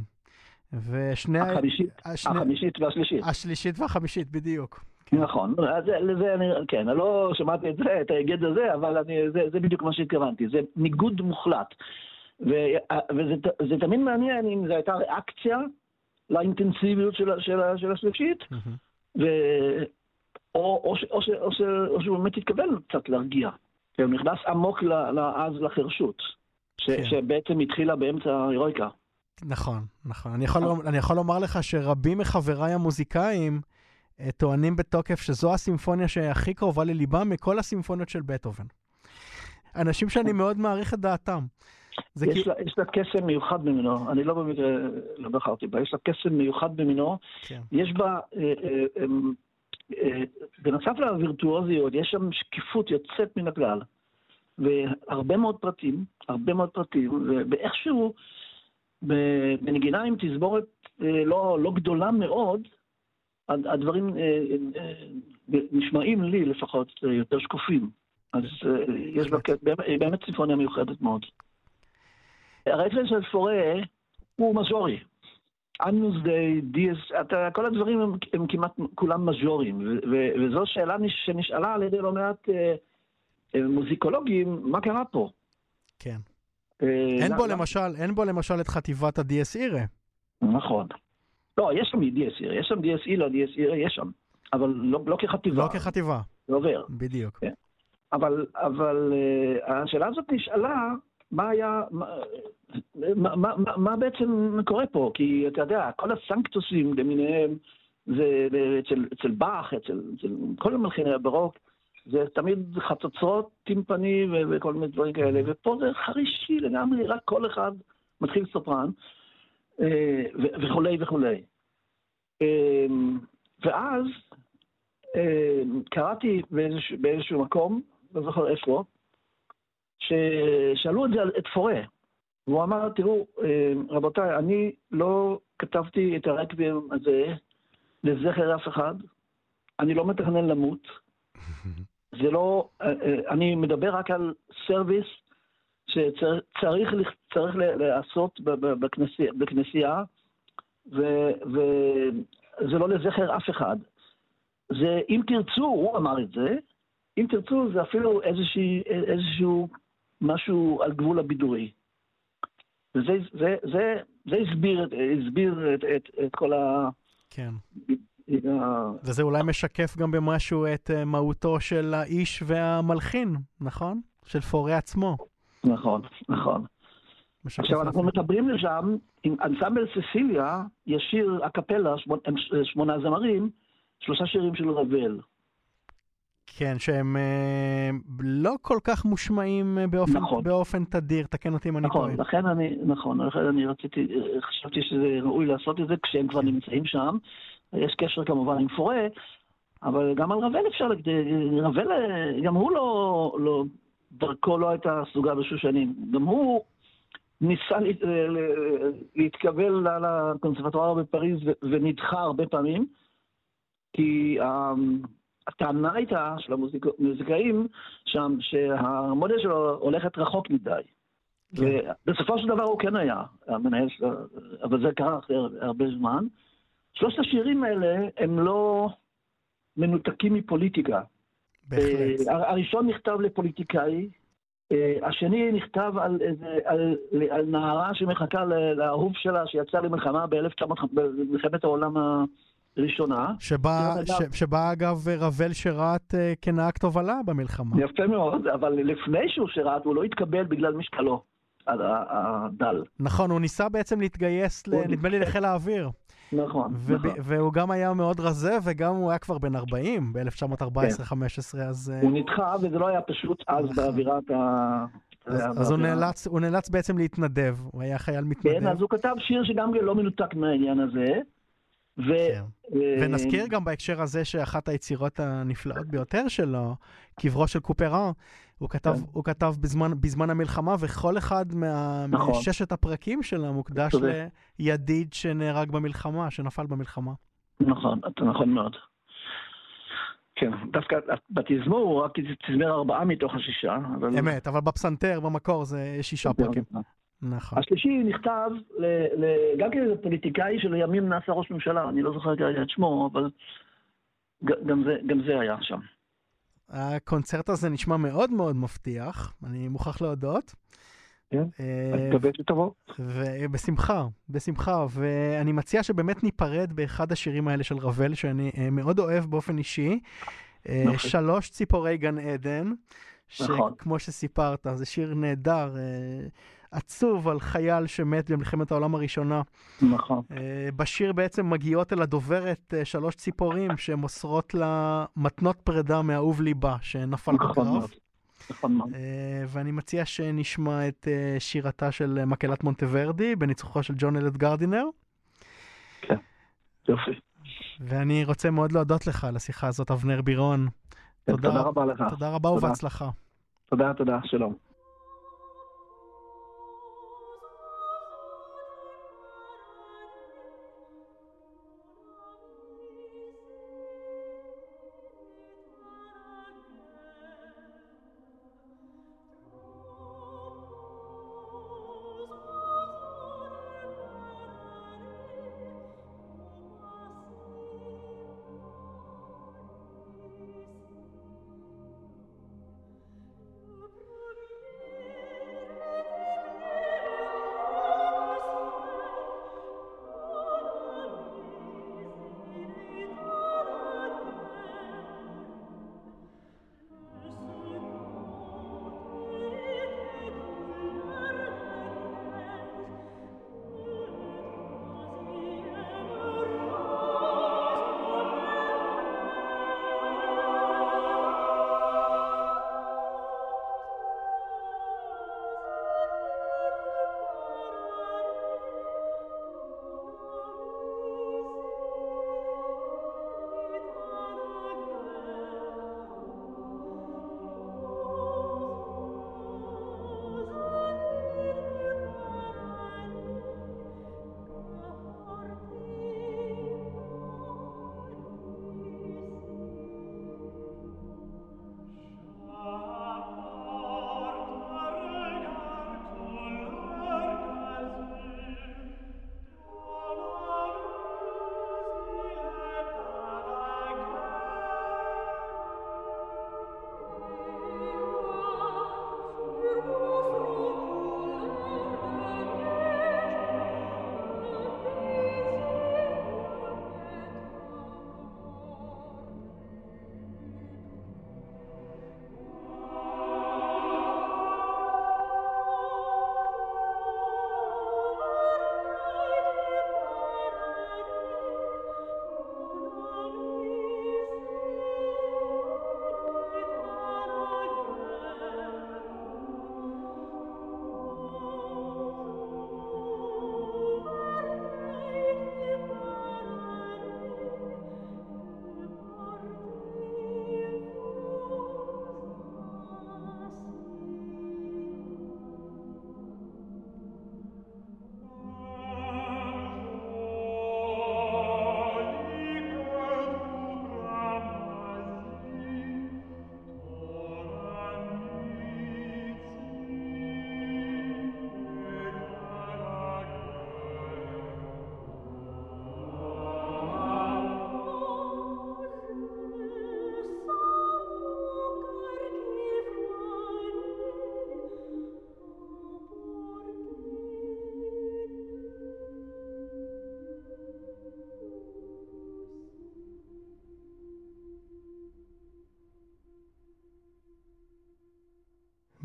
ושני... החמישית, השני... החמישית והשלישית. השלישית והחמישית, בדיוק. כן. נכון, אז לזה אני, כן, אני לא שמעתי את זה, את ההיגד הזה, אבל אני, זה, זה בדיוק מה שהתכוונתי, זה ניגוד מוחלט. ו, וזה תמיד מעניין אם זו הייתה ריאקציה לאינטנסיביות של, של, של השלישית, ו, או, או, או, או, או שהוא באמת התכוון קצת להרגיע. הוא נכנס עמוק אז לחרשות, ש, כן. שבעצם התחילה באמצע ההירואיקה. נכון, נכון. אני יכול, אני יכול לומר לך שרבים מחבריי המוזיקאים אה, טוענים בתוקף שזו הסימפוניה שהכי קרובה לליבם מכל הסימפוניות של בטהובן. אנשים שאני מאוד מעריך את דעתם. יש, כי... לה, יש לה קסם מיוחד במינו, אני לא במקרה, לא בחרתי בה, יש לה קסם מיוחד במינו. כן. יש בה, אה, אה, אה, אה, בנוסף לווירטואוזיות, יש שם שקיפות יוצאת מן הכלל. והרבה מאוד פרטים, הרבה מאוד פרטים, ואיכשהו בנגינה עם תזמורת אה, לא, לא גדולה מאוד, הדברים אה, אה, נשמעים לי לפחות יותר שקופים. אז יש בה באמת ציפוניה מיוחדת מאוד. הרפלן של פורה הוא מז'ורי. אנוס די, דיאס, כל הדברים הם, הם כמעט כולם מז'ורים, וזו שאלה שנשאלה על ידי לא מעט מוזיקולוגים, מה קרה פה? כן. אה, אין בו למשל, אין בו למשל את חטיבת ה-DS אירה. נכון. לא, יש שם DS אירה, יש שם DS אירה, DS אירה, יש שם. אבל לא, לא כחטיבה. לא כחטיבה. זה עובר. בדיוק. כן. אבל, אבל uh, השאלה הזאת נשאלה, מה היה, מה, מה, מה, מה בעצם קורה פה? כי אתה יודע, כל הסנקטוסים למיניהם, זה אצל, אצל באך, אצל, אצל כל המלחיני הברוק, זה תמיד חצוצרות, טימפני וכל מיני דברים כאלה, ופה זה חרישי לגמרי, רק כל אחד מתחיל סופרן, וכולי וכולי. אה, ואז אה, קראתי באיזשהו, באיזשהו מקום, לא זוכר איפה, ששאלו את זה את פורה, והוא אמר, תראו, רבותיי, אני לא כתבתי את הרקבים הזה לזכר אף אחד, אני לא מתכנן למות, זה לא, אה, אה, אני מדבר רק על סרוויס שצריך צריך לעשות בכנסייה, בכנסייה וזה לא לזכר אף אחד. זה, אם תרצו, הוא אמר את זה, אם תרצו זה אפילו איזושהי, איזשהו משהו על גבול הבידורי. וזה זה, זה, זה הסביר, הסביר את, את, את כל ה... כן. וזה אולי משקף גם במשהו את אה, מהותו של האיש והמלחין, נכון? של פורה עצמו. נכון, נכון. עכשיו אנחנו מדברים לשם, עם אנסמבל ססיליה, יש שיר הקפלה, שמונה זמרים, שלושה שירים של רבל. כן, שהם אה, לא כל כך מושמעים אה, באופן, נכון. באופן תדיר, תקן אותי אם אני נכון, טועה. נכון, לכן אני, נכון, לכן אני רציתי, חשבתי שזה ראוי לעשות את זה כשהם כבר כן. נמצאים שם. יש קשר כמובן עם פורה, אבל גם על רבל אפשר רבל, גם הוא לא, לא, דרכו לא הייתה סוגה בשושנים. גם הוא ניסה לה, להתקבל לקונסרבטואר בפריז ונדחה הרבה פעמים, כי הטענה הייתה של המוזיקאים שם, שהמודל שלו הולכת רחוק מדי. כן. ובסופו של דבר הוא כן היה המנהל שלו, אבל זה קרה אחרי הרבה זמן. שלושת השירים האלה הם לא מנותקים מפוליטיקה. בהחלט. Uh, הראשון נכתב לפוליטיקאי, uh, השני נכתב על, איזה, על, על נערה שמחכה לאהוב שלה שיצא למלחמה במלחמת העולם הראשונה. שבה, ש, שבה אגב רבל שירת uh, כנהג תובלה במלחמה. יפה מאוד, אבל לפני שהוא שירת הוא לא התקבל בגלל משקלו הדל. נכון, הוא ניסה בעצם להתגייס, נדמה לי, לחיל האוויר. נכון, נכון. והוא גם היה מאוד רזה, וגם הוא היה כבר בן 40 ב-1914-15, כן. אז... הוא נדחה, וזה לא היה פשוט אז נכון. באווירת ה... אז, אז הוא, נאלץ, הוא נאלץ בעצם להתנדב, הוא היה חייל מתנדב. כן, אז הוא כתב שיר שגם לא מנותק מהעניין הזה. ו... כן. אה, ונזכיר גם בהקשר הזה שאחת היצירות הנפלאות ביותר שלו, קברו של קופרן, הוא כתב, כן. הוא כתב בזמן, בזמן המלחמה, וכל אחד מה, נכון. מששת הפרקים שלו מוקדש לידיד שנהרג במלחמה, שנפל במלחמה. נכון, אתה נכון מאוד. כן, דווקא בתזמור הוא רק תזמר ארבעה מתוך השישה. אבל... אמת, אבל בפסנתר, במקור, זה שישה פרקים. נכון. השלישי נכתב ל, ל, גם כן פוליטיקאי שלימים נעשה ראש ממשלה, אני לא זוכר כרגע את שמו, אבל גם זה, גם זה היה שם. הקונצרט הזה נשמע מאוד מאוד מבטיח, אני מוכרח להודות. כן, אה, אני מקווה שתבוא. בשמחה, בשמחה, ואני מציע שבאמת ניפרד באחד השירים האלה של רבל, שאני אה, מאוד אוהב באופן אישי. אה, נכון. שלוש ציפורי גן עדן, נכון. שכמו שסיפרת, זה שיר נהדר. עצוב על חייל שמת במלחמת העולם הראשונה. נכון. בשיר בעצם מגיעות אל הדוברת שלוש ציפורים שמוסרות לה מתנות פרידה מאהוב ליבה שנפל נכון בקרב. נכון מאוד. ואני מציע שנשמע את שירתה של מקהלת מונטוורדי בניצוחו של ג'ון אלד גרדינר. כן, יופי. ואני רוצה מאוד להודות לך על השיחה הזאת, אבנר בירון. כן, תודה, תודה רבה לך. תודה רבה תודה. ובהצלחה. תודה, תודה, שלום.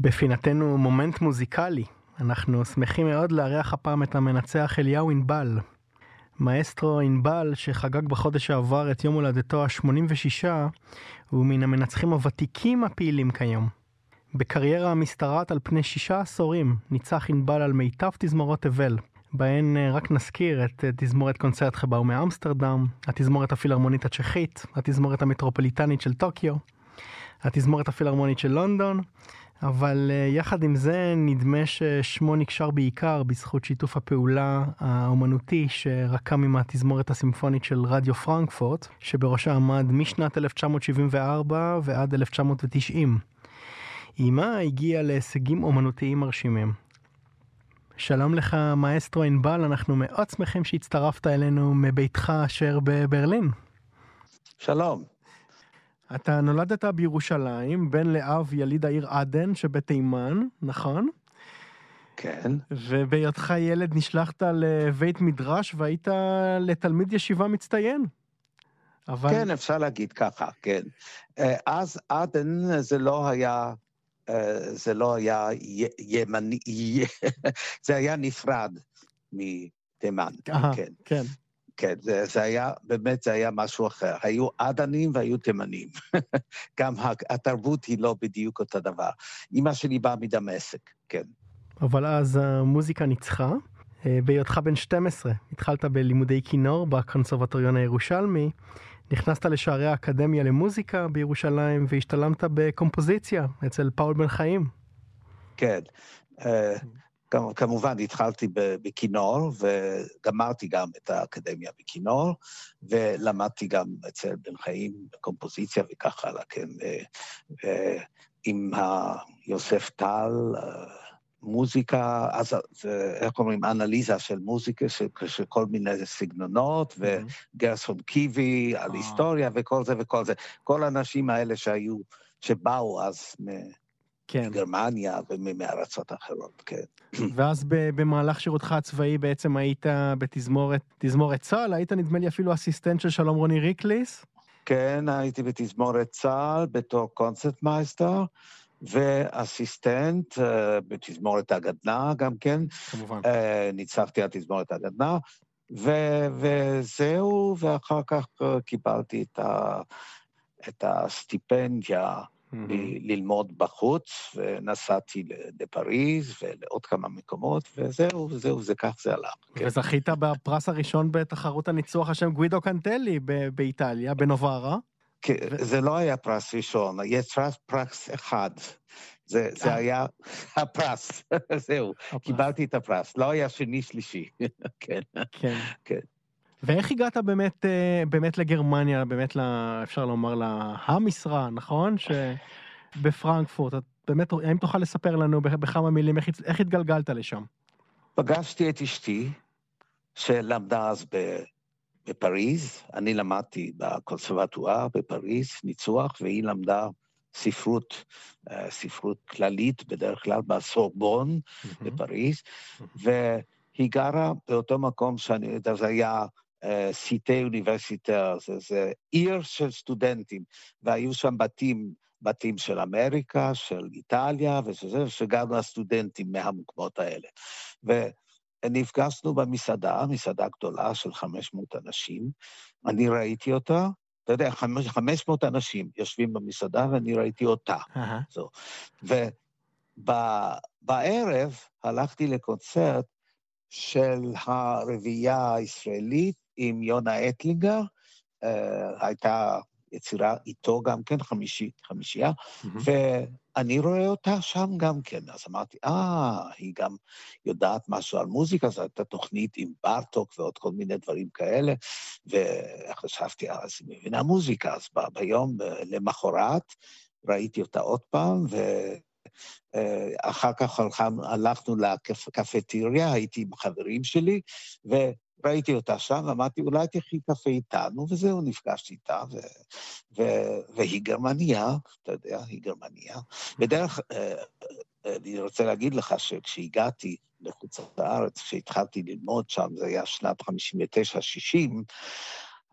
בפינתנו מומנט מוזיקלי, אנחנו שמחים מאוד לארח הפעם את המנצח אליהו ענבל. מאסטרו ענבל, שחגג בחודש שעבר את יום הולדתו ה-86, הוא מן המנצחים הוותיקים הפעילים כיום. בקריירה המשתרעת על פני שישה עשורים, ניצח ענבל על מיטב תזמורות תבל, בהן אה, רק נזכיר את אה, תזמורת קונצרט חבאו מאמסטרדם, התזמורת הפילהרמונית הצ'כית, התזמורת המטרופוליטנית של טוקיו, התזמורת הפילהרמונית של לונדון, אבל uh, יחד עם זה נדמה ששמו נקשר בעיקר בזכות שיתוף הפעולה האומנותי שרקם עם התזמורת הסימפונית של רדיו פרנקפורט, שבראשה עמד משנת 1974 ועד 1990. אימה הגיעה להישגים אומנותיים מרשימים. שלום לך מאסטרו ענבל, אנחנו מאוד שמחים שהצטרפת אלינו מביתך אשר בברלין. שלום. אתה נולדת בירושלים, בן לאב יליד העיר עדן שבתימן, נכון? כן. ובהיותך ילד נשלחת לבית מדרש והיית לתלמיד ישיבה מצטיין. אבל... כן, אפשר להגיד ככה, כן. אה, אז עדן זה לא היה זה לא היה ימני, זה היה נפרד מתימן. כן. כן. כן, זה, זה היה, באמת זה היה משהו אחר. היו עדנים והיו תימנים. גם התרבות היא לא בדיוק אותו דבר. אימא שלי באה מדמשק, כן. אבל אז המוזיקה ניצחה. אה, בהיותך בן 12, התחלת בלימודי כינור בקונסרבטוריון הירושלמי, נכנסת לשערי האקדמיה למוזיקה בירושלים והשתלמת בקומפוזיציה אצל פאול בן חיים. כן. אה, כמובן, התחלתי בכינור, וגמרתי גם את האקדמיה בכינור, ולמדתי גם אצל בן חיים בקומפוזיציה וכך הלאה, כן. עם יוסף טל, מוזיקה, אז איך אומרים, אנליזה של מוזיקה, של, של כל מיני סגנונות, וגרסון קיבי על אה. היסטוריה וכל זה וכל זה. כל האנשים האלה שהיו, שבאו אז כן. מגרמניה ומארצות אחרות, כן. ואז במהלך שירותך הצבאי בעצם היית בתזמורת, תזמורת צה"ל, היית נדמה לי אפילו אסיסטנט של שלום רוני ריקליס? כן, הייתי בתזמורת צה"ל בתור קונספט מייסטר. ואסיסטנט uh, בתזמורת הגדנ"ע גם כן. כמובן. Uh, ניצחתי על תזמורת הגדנ"ע, ו- וזהו, ואחר כך uh, קיבלתי את, ה- את הסטיפנדיה. ללמוד בחוץ, ונסעתי לפריז ולעוד כמה מקומות, וזהו, וזהו, זה כך זה הלך. כן. וזכית בפרס הראשון בתחרות הניצוח השם גווידו קנטלי באיטליה, בנוברה. זה לא היה פרס ראשון, יש פרס אחד. זה, זה אה. היה הפרס, זהו, קיבלתי את הפרס, לא היה שני שלישי, כן. כן. ואיך הגעת באמת, אה, באמת לגרמניה, באמת, לה, אפשר לומר, להמשרה, נכון? שבפרנקפורט, באמת, האם תוכל לספר לנו בכמה מילים איך, איך התגלגלת לשם? פגשתי את אשתי, שלמדה אז בפריז, אני למדתי בקונסרבטואר בפריז, ניצוח, והיא למדה ספרות, אה, ספרות כללית, בדרך כלל בסורבון mm-hmm. בפריז, mm-hmm. והיא גרה באותו מקום שאני יודע, זה היה סיטי אוניברסיטר, זה, זה עיר של סטודנטים, והיו שם בתים, בתים של אמריקה, של איטליה, ושזה, שגרנו הסטודנטים מהמקומות האלה. ונפגשנו במסעדה, מסעדה גדולה של 500 אנשים, אני ראיתי אותה, אתה יודע, 500 אנשים יושבים במסעדה ואני ראיתי אותה. Uh-huh. ובערב הלכתי לקונצרט של הרביעייה הישראלית עם יונה אטלינגר, uh, הייתה יצירה איתו גם כן, חמישית, חמישייה, mm-hmm. ואני רואה אותה שם גם כן. אז אמרתי, אה, היא גם יודעת משהו על מוזיקה, זו הייתה תוכנית עם בארטוק ועוד כל מיני דברים כאלה, וחשבתי, אז היא מבינה מוזיקה. אז ב- ביום למחרת ראיתי אותה עוד פעם, ו... אחר כך הלכנו לקפטריה, הייתי עם חברים שלי, ו... ראיתי אותה שם, ואמרתי, אולי תחי קפה איתנו, וזהו, נפגשתי איתה, ו... ו... והיא גרמניה, אתה יודע, היא גרמניה. בדרך, אה, אה, אני רוצה להגיד לך שכשהגעתי לחוץ לארץ, כשהתחלתי ללמוד שם, זה היה שנת 59-60,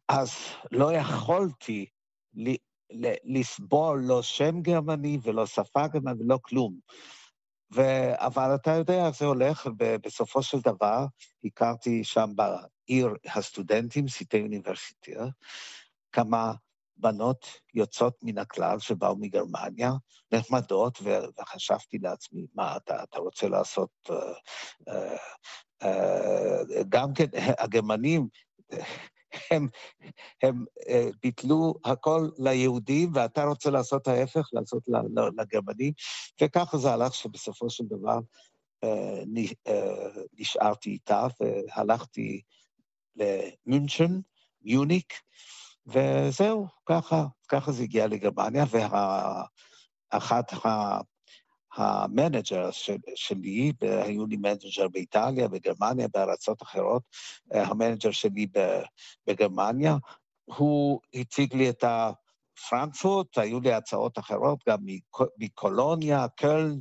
אז לא יכולתי ל... לסבול לא שם גרמני ולא שפה גרמנית ולא כלום. ו... אבל אתה יודע איך זה הולך, ובסופו של דבר הכרתי שם בעיר הסטודנטים, סיטי אוניברסיטה, כמה בנות יוצאות מן הכלל שבאו מגרמניה, נחמדות, ו... וחשבתי לעצמי, מה, אתה, אתה רוצה לעשות... Uh, uh, uh, גם כן, הגרמנים, הם, הם uh, ביטלו הכל ליהודים, ואתה רוצה לעשות ההפך, לעשות לגרמנים, וככה זה הלך שבסופו של דבר uh, uh, נשארתי איתה, והלכתי למינצ'ן, מיוניק, וזהו, ככה, ככה זה הגיע לגרמניה, ואחת וה, ה manager של, שלי, והיו לי manager באיטליה, בגרמניה, בארצות אחרות, אה, המנג'ר שלי בגרמניה, הוא הציג לי את הפרנקפורט, היו לי הצעות אחרות, גם מקולוניה, קלן,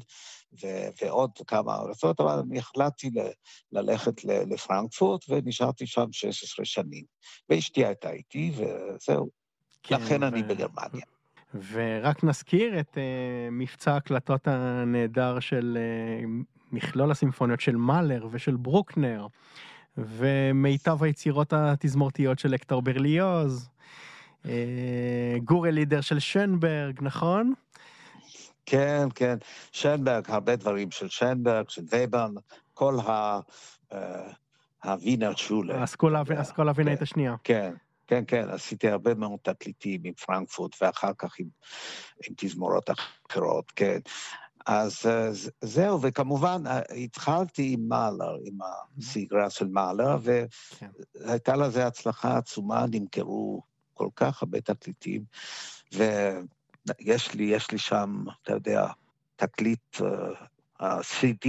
ו- ועוד כמה ארצות, אבל אני החלטתי ל- ללכת לפרנקפורט, ונשארתי שם 16 שנים. ואשתי הייתה איתי, וזהו. כן, לכן ו... אני בגרמניה. ורק נזכיר את uh, מבצע ההקלטות הנהדר של uh, מכלול הסימפוניות של מאלר ושל ברוקנר, ומיטב היצירות התזמורתיות של הקטור ברליוז, uh, Gurrelieder של שנברג, נכון? כן, כן. שנברג, הרבה דברים של שנברג, של וברן, כל ה... ה Wiener Schule. אסכולה הווינאית השנייה. כן, כן, כן, עשיתי הרבה מאוד תקליטים עם פרנקפורט, ואחר כך עם, עם תזמורות אחרות, כן. אז זהו, וכמובן התחלתי עם מאלר, עם הסגרה של מאלר, והייתה כן. לזה הצלחה עצומה, נמכרו כל כך הרבה תקליטים, ויש לי, יש לי שם, אתה יודע, תקליט, ה-CD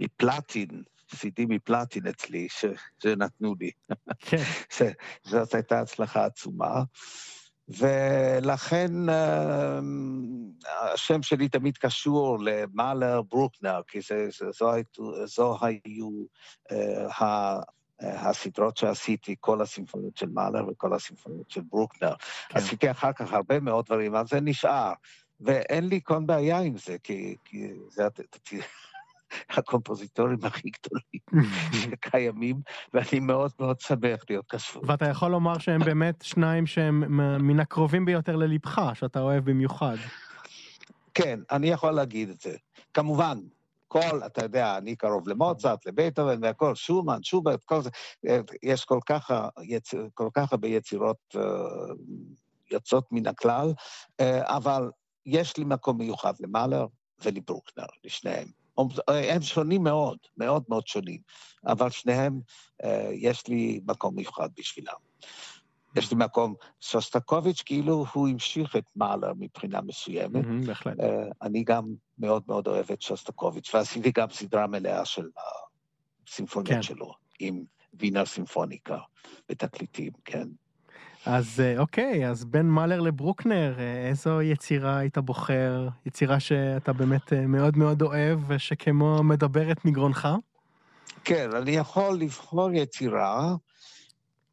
מפלטין, CD מפלטין אצלי, ש, שנתנו לי. כן. זאת הייתה הצלחה עצומה. ולכן uh, השם שלי תמיד קשור למאלר ברוקנר, כי זה, זה, זו, זו היו uh, ה... הסדרות שעשיתי, כל הסימפוניות של מאלר וכל הסימפוניות של ברוקנר. כן. עשיתי אחר כך הרבה מאוד דברים, אבל זה נשאר. ואין לי כל בעיה עם זה, כי, כי זה, הקומפוזיטורים הכי גדולים שקיימים, ואני מאוד מאוד שמח להיות קשור. ואתה יכול לומר שהם באמת שניים שהם מן הקרובים ביותר ללבך, שאתה אוהב במיוחד. כן, אני יכול להגיד את זה. כמובן, כל, אתה יודע, אני קרוב למוצרט, לבייטהובן והכל, שומן, שוברט, כל זה, יש כל כך, יצ... כל כך הרבה יצירות uh, יוצאות מן הכלל, uh, אבל יש לי מקום מיוחד למאלר ולברוקנר, לשניהם. הם שונים מאוד, מאוד מאוד שונים, אבל שניהם, אה, יש לי מקום מיוחד בשבילם. יש לי מקום, שוסטקוביץ', כאילו הוא המשיך את מאלר מבחינה מסוימת. בהחלט. אה, אני גם מאוד מאוד אוהב את שוסטקוביץ', ועשיתי גם סדרה מלאה של הסימפוניות כן. שלו, עם וינר סימפוניקה ותקליטים, כן. אז אה, אוקיי, אז בין מאלר לברוקנר, אה, איזו יצירה היית בוחר? יצירה שאתה באמת אה, מאוד מאוד אוהב ושכמו מדברת מגרונך? כן, אני יכול לבחור יצירה,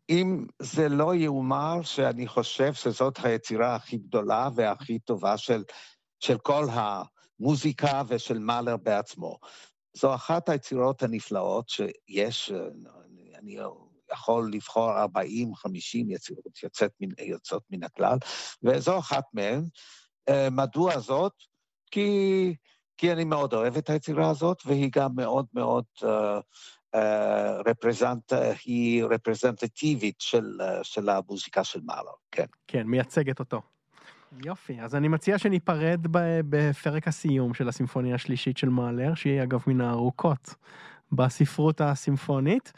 אם זה לא יאומר שאני חושב שזאת היצירה הכי גדולה והכי טובה של, של כל המוזיקה ושל מאלר בעצמו. זו אחת היצירות הנפלאות שיש, אני יכול לבחור 40-50 יצירות יוצאת מן, יוצאות מן הכלל, וזו אחת מהן. אה, מדוע זאת? כי, כי אני מאוד אוהב את היצירה הזאת, והיא גם מאוד מאוד uh, uh, רפרזנטטיבית של, uh, של המוזיקה של מאלר, כן. כן, מייצגת אותו. יופי, אז אני מציע שניפרד בפרק הסיום של הסימפוניה השלישית של מאלר, שהיא אגב מן הארוכות בספרות הסימפונית.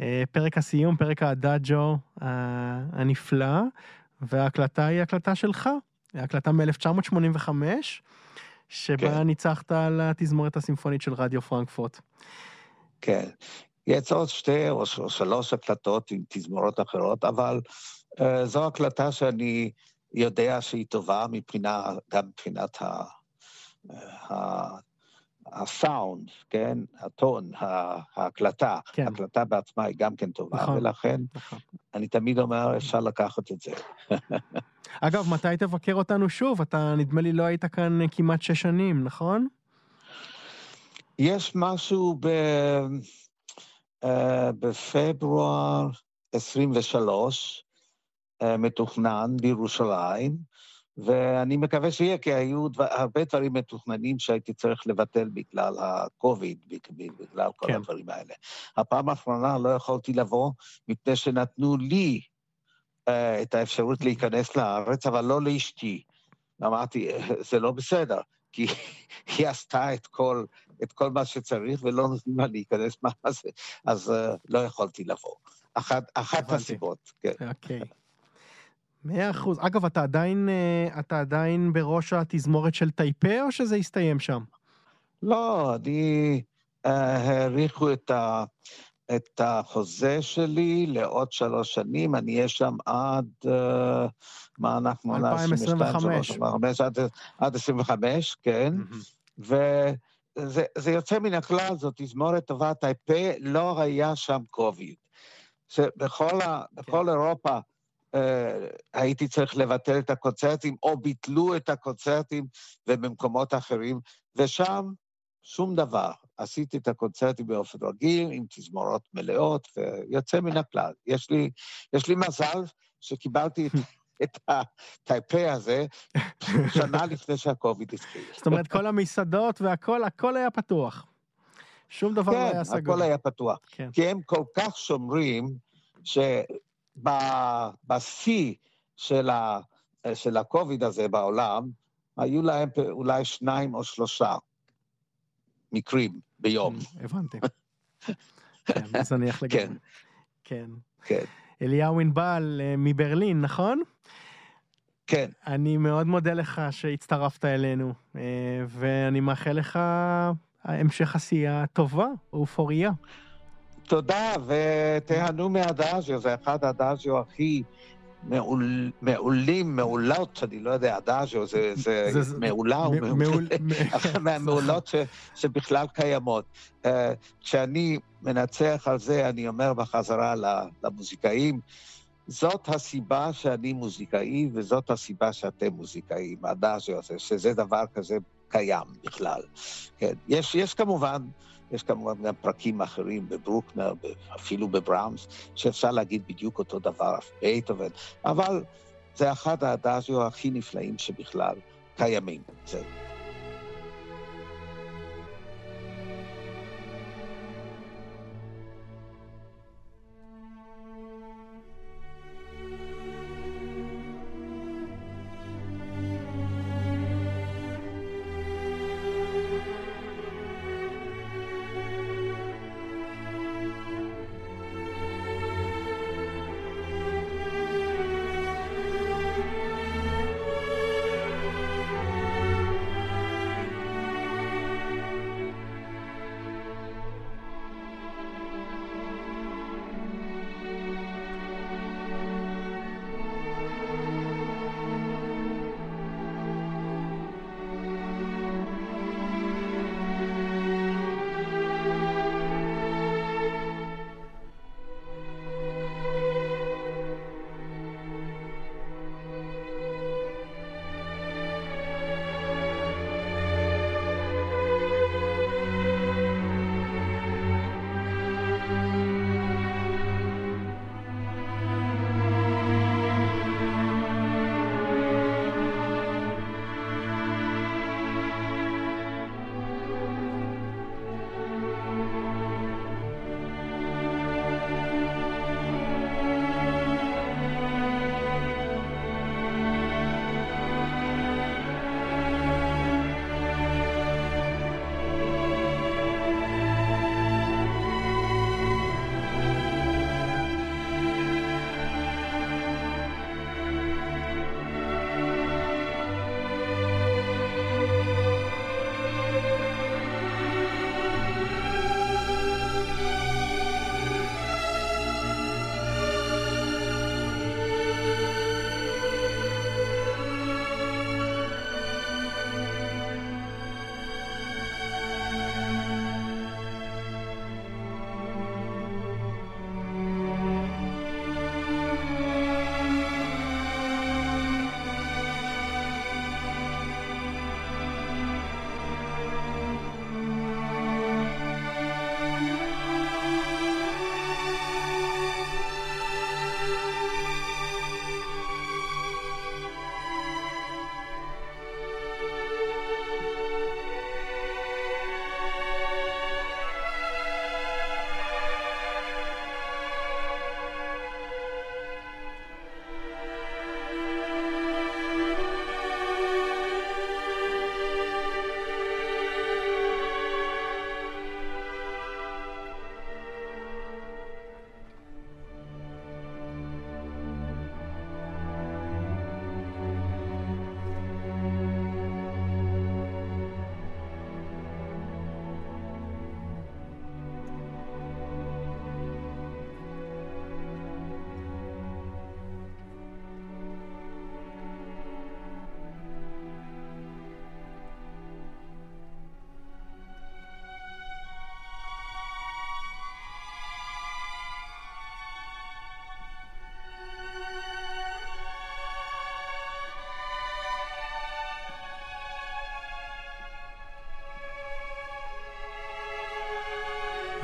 אה, פרק הסיום, פרק האדאג'ו אה, הנפלא, וההקלטה היא הקלטה שלך, הקלטה מ-1985, שבה כן. ניצחת על התזמורת הסימפונית של רדיו פרנקפורט. כן, יש עוד שתי או שלוש הקלטות עם תזמורות אחרות, אבל uh, זו הקלטה שאני יודע שהיא טובה מבחינה, גם מבחינת ה... ה הסאונד, כן, הטון, ההקלטה, כן. ההקלטה בעצמה היא גם כן טובה, נכון, ולכן נכון. אני תמיד אומר, אפשר לקחת את זה. אגב, מתי תבקר אותנו שוב? אתה, נדמה לי, לא היית כאן כמעט שש שנים, נכון? יש משהו ב... uh, בפברואר 23, uh, מתוכנן בירושלים, ואני מקווה שיהיה, כי היו דבר, הרבה דברים מתוכננים שהייתי צריך לבטל בגלל הקוביד, בגלל כל כן. הדברים האלה. הפעם האחרונה לא יכולתי לבוא, מפני שנתנו לי uh, את האפשרות להיכנס לארץ, אבל לא לאשתי. אמרתי, זה לא בסדר, כי היא עשתה את כל, את כל מה שצריך ולא נותנים לה להיכנס מה זה, אז uh, לא יכולתי לבוא. אחת, אחת הסיבות, כן. אוקיי. Okay. מאה אחוז. אגב, אתה עדיין, אה, אתה עדיין בראש התזמורת של טייפה, או שזה הסתיים שם? לא, אני... uh, העריכו את, ה, את החוזה שלי לעוד שלוש שנים, אני אהיה שם עד... Uh, מה אנחנו? 2025. 2025 עד, עד 25, כן. Mm-hmm. וזה יוצא מן הכלל, זאת תזמורת טובה, טייפה, לא היה שם קוביד. שבכל ה, כן. אירופה... אה, הייתי צריך לבטל את הקונצרטים, או ביטלו את הקונצרטים ובמקומות אחרים, ושם שום דבר. עשיתי את הקונצרטים באופן רגיל, עם תזמורות מלאות, ויוצא מן הכלל. יש לי, יש לי מזל שקיבלתי את, את הטייפה הזה שנה לפני שהקוביד התחיל. זאת אומרת, כל המסעדות והכול, הכל היה פתוח. שום דבר כן, לא היה סגור. כן, הכל היה פתוח. כן. כי הם כל כך שומרים, שבשיא של, ה, של הקוביד הזה בעולם, היו להם אולי שניים או שלושה מקרים ביום. כן, הבנתי. כן, זניח לגמרי. כן. כן. אליהו ענבל אה, מברלין, נכון? כן. אני מאוד מודה לך שהצטרפת אלינו, אה, ואני מאחל לך המשך עשייה טובה, אופוריה. תודה, ותהנו מהדאז'יו, זה אחד הדאז'יו הכי מעול, מעולים, מעולות, אני לא יודע, אדאז'ו, זה, זה, זה מעולה מעול, מהמעולות ש, שבכלל קיימות. Uh, כשאני מנצח על זה, אני אומר בחזרה למוזיקאים, זאת הסיבה שאני מוזיקאי, וזאת הסיבה שאתם מוזיקאים, הדאז'ו הזה, שזה דבר כזה קיים בכלל. כן, יש, יש כמובן... יש כמובן גם פרקים אחרים בברוקנר, אפילו בבראמס, שאפשר להגיד בדיוק אותו דבר, בייטובן, אבל זה אחד האדאז'ו הכי נפלאים שבכלל קיימים. זהו.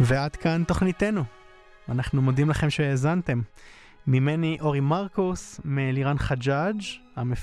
ועד כאן תוכניתנו. אנחנו מודים לכם שהאזנתם. ממני אורי מרקוס, מאלירן חג'אג', המפיק